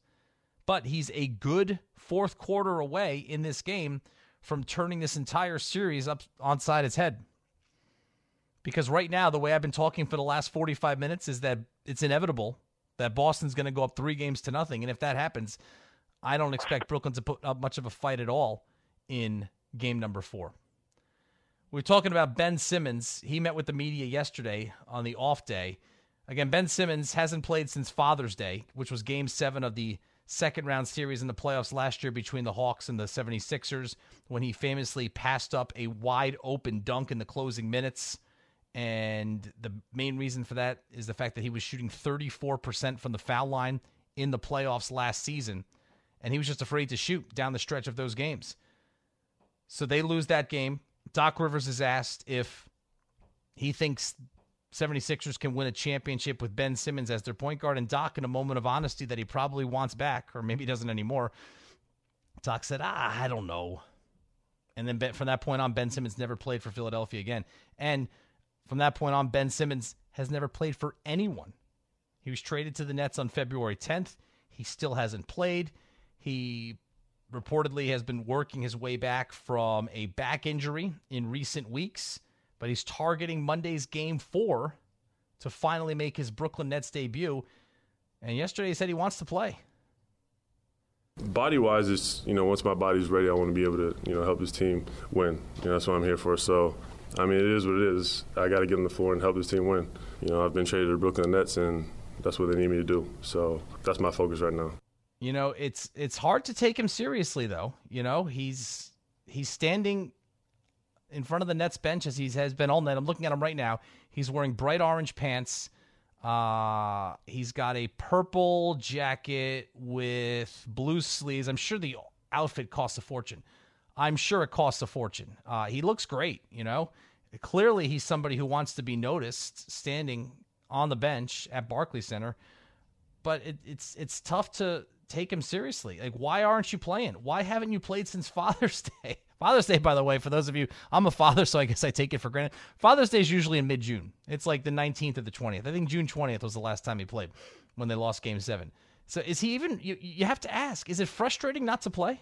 but he's a good fourth quarter away in this game from turning this entire series up onside its head. Because right now, the way I've been talking for the last 45 minutes is that it's inevitable that Boston's going to go up three games to nothing. And if that happens, I don't expect Brooklyn to put up much of a fight at all in game number four. We're talking about Ben Simmons. He met with the media yesterday on the off day. Again, Ben Simmons hasn't played since Father's Day, which was game seven of the second round series in the playoffs last year between the Hawks and the 76ers when he famously passed up a wide open dunk in the closing minutes. And the main reason for that is the fact that he was shooting 34% from the foul line in the playoffs last season, and he was just afraid to shoot down the stretch of those games. So they lose that game. Doc Rivers is asked if he thinks 76ers can win a championship with Ben Simmons as their point guard. And Doc, in a moment of honesty that he probably wants back, or maybe doesn't anymore, Doc said, ah, I don't know. And then from that point on, Ben Simmons never played for Philadelphia again. And from that point on, Ben Simmons has never played for anyone. He was traded to the Nets on February 10th. He still hasn't played. He reportedly has been working his way back from a back injury in recent weeks but he's targeting Monday's game four to finally make his Brooklyn Nets debut. And yesterday he said he wants to play. Body wise, it's you know once my body's ready, I want to be able to you know help this team win. You know that's what I'm here for. So I mean, it is what it is. I got to get on the floor and help this team win. You know, I've been traded to the Brooklyn Nets, and that's what they need me to do. So that's my focus right now. You know, it's it's hard to take him seriously though. You know, he's he's standing in front of the Nets bench as he has been all night. I'm looking at him right now. He's wearing bright orange pants. Uh, he's got a purple jacket with blue sleeves. I'm sure the outfit costs a fortune. I'm sure it costs a fortune. Uh, he looks great, you know. Clearly, he's somebody who wants to be noticed standing on the bench at Barclays Center. But it, it's it's tough to take him seriously. Like, why aren't you playing? Why haven't you played since Father's Day? Father's Day, by the way, for those of you, I'm a father, so I guess I take it for granted. Father's Day is usually in mid June. It's like the 19th or the 20th. I think June 20th was the last time he played when they lost game seven. So is he even, you, you have to ask, is it frustrating not to play?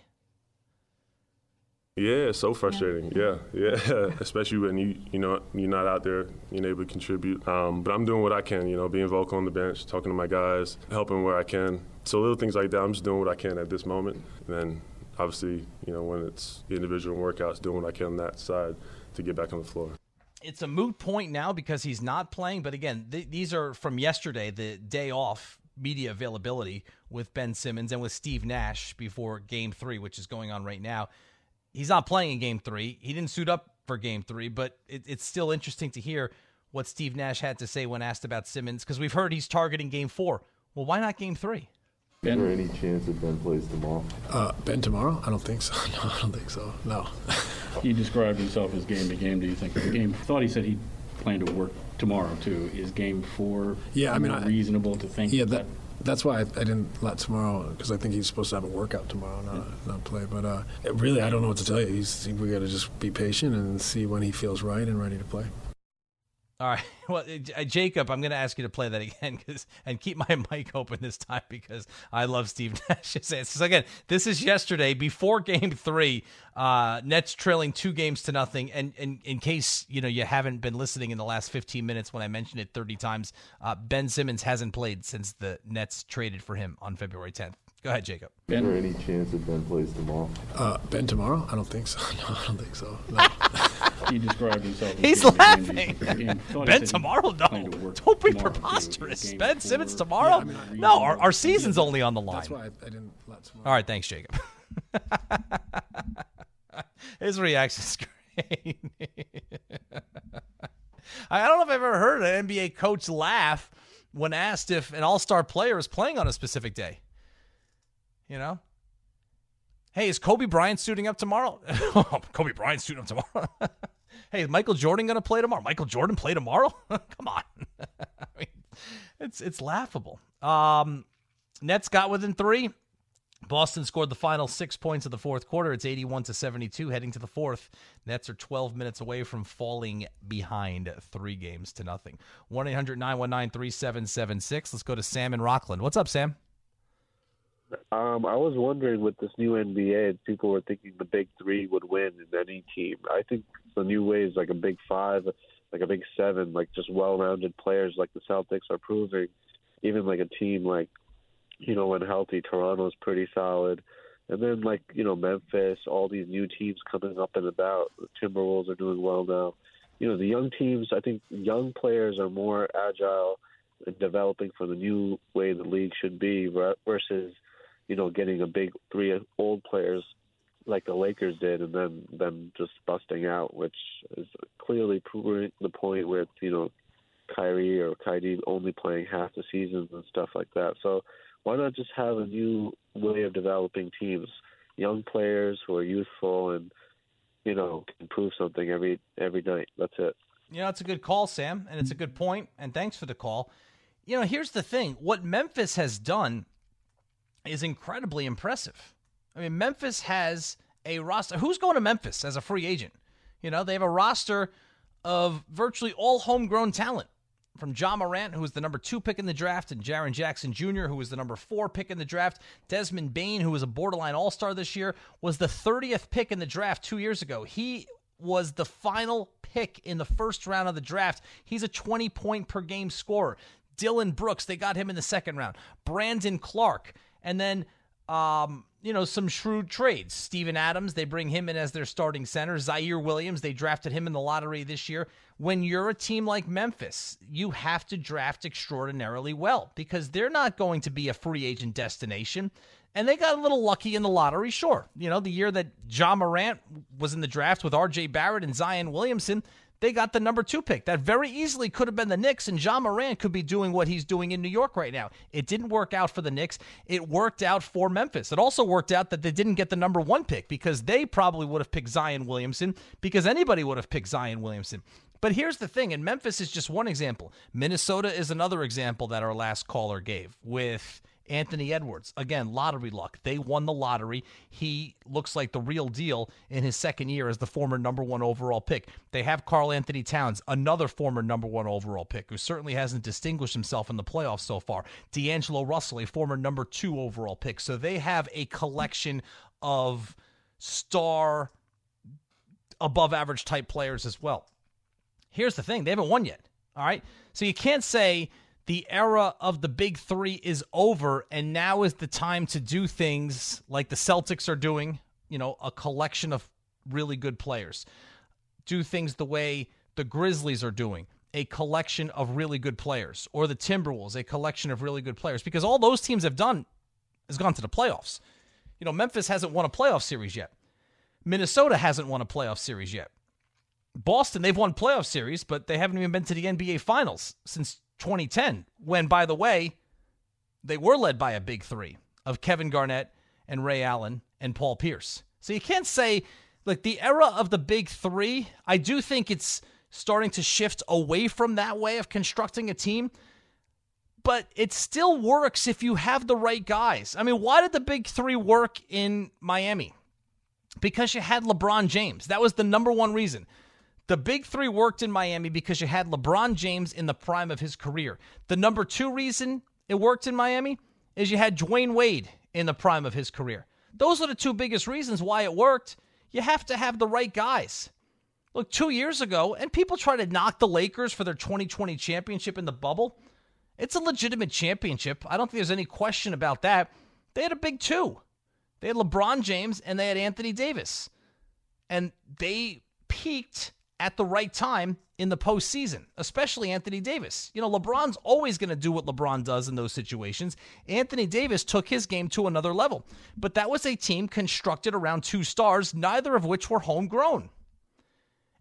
Yeah, it's so frustrating. Yeah, yeah, especially when you you know you're not out there, you're able to contribute. Um, but I'm doing what I can. You know, being vocal on the bench, talking to my guys, helping where I can. So little things like that. I'm just doing what I can at this moment. And then obviously, you know, when it's individual workouts, doing what I can on that side to get back on the floor. It's a moot point now because he's not playing. But again, th- these are from yesterday, the day off media availability with Ben Simmons and with Steve Nash before game three, which is going on right now. He's not playing in game three. He didn't suit up for game three, but it, it's still interesting to hear what Steve Nash had to say when asked about Simmons because we've heard he's targeting game four. Well, why not game three? Ben? Is there any chance that Ben plays tomorrow? Uh, ben tomorrow? I don't think so. No, I don't think so. No. he described himself as game to game. Do you think the game? I thought he said he planned to work tomorrow too. Is game four? Yeah, I mean, I, reasonable to think. Yeah, that, that's why I, I, didn't let tomorrow because I think he's supposed to have a workout tomorrow, not, yeah. not play. But uh, really, I don't know what to tell you. He's, we got to just be patient and see when he feels right and ready to play. All right. Well, uh, Jacob, I'm going to ask you to play that again because and keep my mic open this time because I love Steve Nash. So again, this is yesterday before Game Three. Uh, Nets trailing two games to nothing. And, and in case you know you haven't been listening in the last 15 minutes when I mentioned it 30 times, uh, Ben Simmons hasn't played since the Nets traded for him on February 10th. Go ahead, Jacob. Ben? Is there any chance that Ben plays tomorrow? Uh, ben tomorrow? I don't think so. No, I don't think so. No. he described himself. He's laughing. ben tomorrow? No. Don't be preposterous. Ben Simmons tomorrow? Yeah, I mean, no, our, our season's only on the line. That's why I, I didn't let tomorrow. All right, thanks, Jacob. His reaction's great. I don't know if I've ever heard an NBA coach laugh when asked if an all star player is playing on a specific day. You know? Hey, is Kobe Bryant suiting up tomorrow? Kobe Bryant suiting up tomorrow. hey, is Michael Jordan going to play tomorrow? Michael Jordan play tomorrow? Come on. I mean, it's it's laughable. Um, Nets got within three. Boston scored the final six points of the fourth quarter. It's 81 to 72 heading to the fourth. Nets are 12 minutes away from falling behind three games to nothing. 1 800 919 3776. Let's go to Sam in Rockland. What's up, Sam? Um, I was wondering with this new NBA, people were thinking the big three would win in any team. I think the new way is like a big five, like a big seven, like just well-rounded players like the Celtics are proving. Even like a team like, you know, when healthy, Toronto's pretty solid. And then like you know Memphis, all these new teams coming up and about. The Timberwolves are doing well now. You know the young teams. I think young players are more agile and developing for the new way the league should be versus you know, getting a big three old players like the Lakers did, and then them just busting out, which is clearly proving the point with you know Kyrie or Kyrie only playing half the seasons and stuff like that. So why not just have a new way of developing teams, young players who are youthful and you know can prove something every every night. That's it. You know, it's a good call, Sam, and it's a good point, and thanks for the call. You know, here's the thing what Memphis has done is incredibly impressive. I mean, Memphis has a roster. Who's going to Memphis as a free agent? You know, they have a roster of virtually all homegrown talent from Ja Morant, who was the number two pick in the draft, and Jaren Jackson Jr., who was the number four pick in the draft. Desmond Bane, who was a borderline all star this year, was the 30th pick in the draft two years ago. He was the final pick in the first round of the draft. He's a 20 point per game scorer. Dillon Brooks, they got him in the second round. Brandon Clarke, and then um, you know, some shrewd trades. Steven Adams, they bring him in as their starting center. Ziaire Williams, they drafted him in the lottery this year. When you're a team like Memphis, you have to draft extraordinarily well because they're not going to be a free agent destination. And they got a little lucky in the lottery, sure. You know, the year that Ja Morant was in the draft with RJ Barrett and Zion Williamson, they got the number two pick. That very easily could have been the Knicks, and Ja Morant could be doing what he's doing in New York right now. It didn't work out for the Knicks. It worked out for Memphis. It also worked out that they didn't get the number one pick because they probably would have picked Zion Williamson because anybody would have picked Zion Williamson. But here's the thing, and Memphis is just one example. Minnesota is another example that our last caller gave with Anthony Edwards. Again, lottery luck. They won the lottery. He looks like the real deal in his second year as the former number one overall pick. They have Karl-Anthony Towns, another former number one overall pick, who certainly hasn't distinguished himself in the playoffs so far. D'Angelo Russell, a former number two overall pick. So they have a collection of star, above average type players as well. Here's the thing they haven't won yet. All right. So you can't say the era of the big three is over, and now is the time to do things like the Celtics are doing, you know, a collection of really good players. Do things the way the Grizzlies are doing, a collection of really good players, or the Timberwolves, a collection of really good players, because all those teams have done is gone to the playoffs. You know, Memphis hasn't won a playoff series yet. Minnesota hasn't won a playoff series yet. Boston, they've won playoff series, but they haven't even been to the NBA Finals since 2010, when, by the way, they were led by a big three of Kevin Garnett and Ray Allen and Paul Pierce. So you can't say, like, the era of the big three, I do think it's starting to shift away from that way of constructing a team. But it still works if you have the right guys. I mean, why did the big three work in Miami? Because you had LeBron James. That was the number one reason. The big three worked in Miami because you had LeBron James in the prime of his career. The number two reason it worked in Miami is you had Dwyane Wade in the prime of his career. Those are the two biggest reasons why it worked. You have to have the right guys. Look, two years ago, and people try to knock the Lakers for their 2020 championship in the bubble. It's a legitimate championship. I don't think there's any question about that. They had a big two. They had LeBron James and they had Anthony Davis. And they peaked at the right time in the postseason, especially Anthony Davis. You know, LeBron's always going to do what LeBron does in those situations. Anthony Davis took his game to another level, but that was a team constructed around two stars, neither of which were homegrown.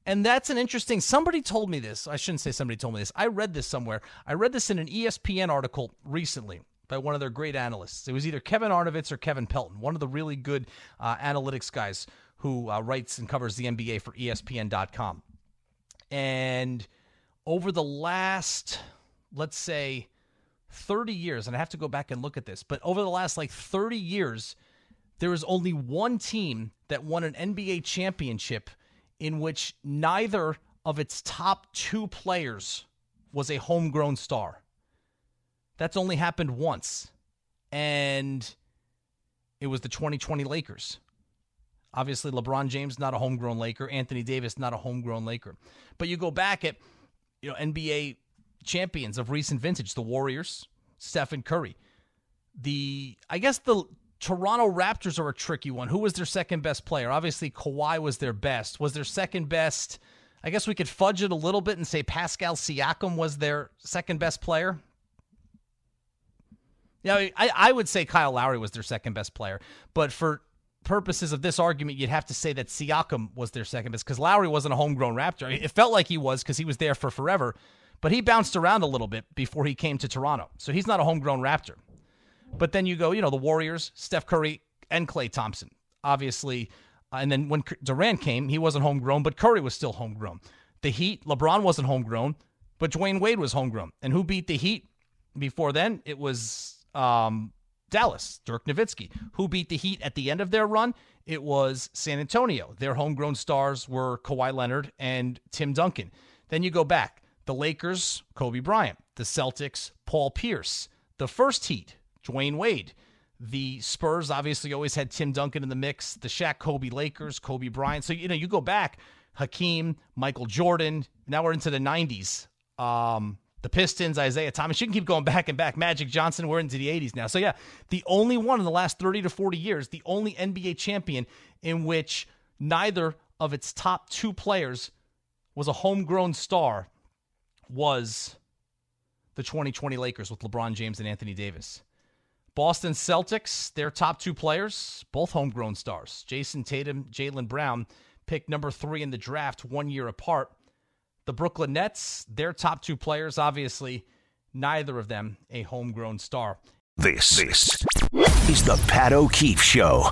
And that's an interesting. Somebody told me this. I shouldn't say somebody told me this. I read this somewhere. I read this in an ESPN article recently by one of their great analysts. It was either Kevin Arnovitz or Kevin Pelton, one of the really good uh, analytics guys who uh, writes and covers the NBA for ESPN.com. And over the last, let's say, 30 years, and I have to go back and look at this, but over the last like 30 years, there is only one team that won an NBA championship in which neither of its top two players was a homegrown star. That's only happened once. And it was the 2020 Lakers. Obviously, LeBron James not a homegrown Laker, Anthony Davis not a homegrown Laker. But you go back at you know NBA champions of recent vintage, the Warriors, Stephen Curry. The I guess the Toronto Raptors are a tricky one. Who was their second best player? Obviously, Kawhi was their best. Was their second best? I guess we could fudge it a little bit and say Pascal Siakam was their second best player. Yeah, I, I would say Kyle Lowry was their second best player, but for purposes of this argument, you'd have to say that Siakam was their second best because Lowry wasn't a homegrown Raptor. It felt like he was because he was there for forever, but he bounced around a little bit before he came to Toronto. So he's not a homegrown Raptor. But then you go, you know, the Warriors, Steph Curry, and Klay Thompson. Obviously, uh, and then when Durant came, he wasn't homegrown, but Curry was still homegrown. The Heat, LeBron wasn't homegrown, but Dwyane Wade was homegrown. And who beat the Heat before then? It was um, Dallas, Dirk Nowitzki. Who beat the Heat at the end of their run? It was San Antonio. Their homegrown stars were Kawhi Leonard and Tim Duncan. Then you go back. The Lakers, Kobe Bryant. The Celtics, Paul Pierce. The first Heat, Dwyane Wade. The Spurs obviously always had Tim Duncan in the mix. The Shaq Kobe Lakers, Kobe Bryant. So, you know, you go back, Hakeem, Michael Jordan. Now we're into the 90s. Um, the Pistons, Isiah Thomas. You can keep going back and back. Magic Johnson, we're into the 80s now. So, yeah, the only one in the last 30 to 40 years, the only NBA champion in which neither of its top two players was a homegrown star was the 2020 Lakers with LeBron James and Anthony Davis. Boston Celtics, their top two players, both homegrown stars. Jayson Tatum, Jaylen Brown, picked number three in the draft one year apart. The Brooklyn Nets, their top two players, obviously, neither of them a homegrown star. This, this is the Pat O'Keefe Show.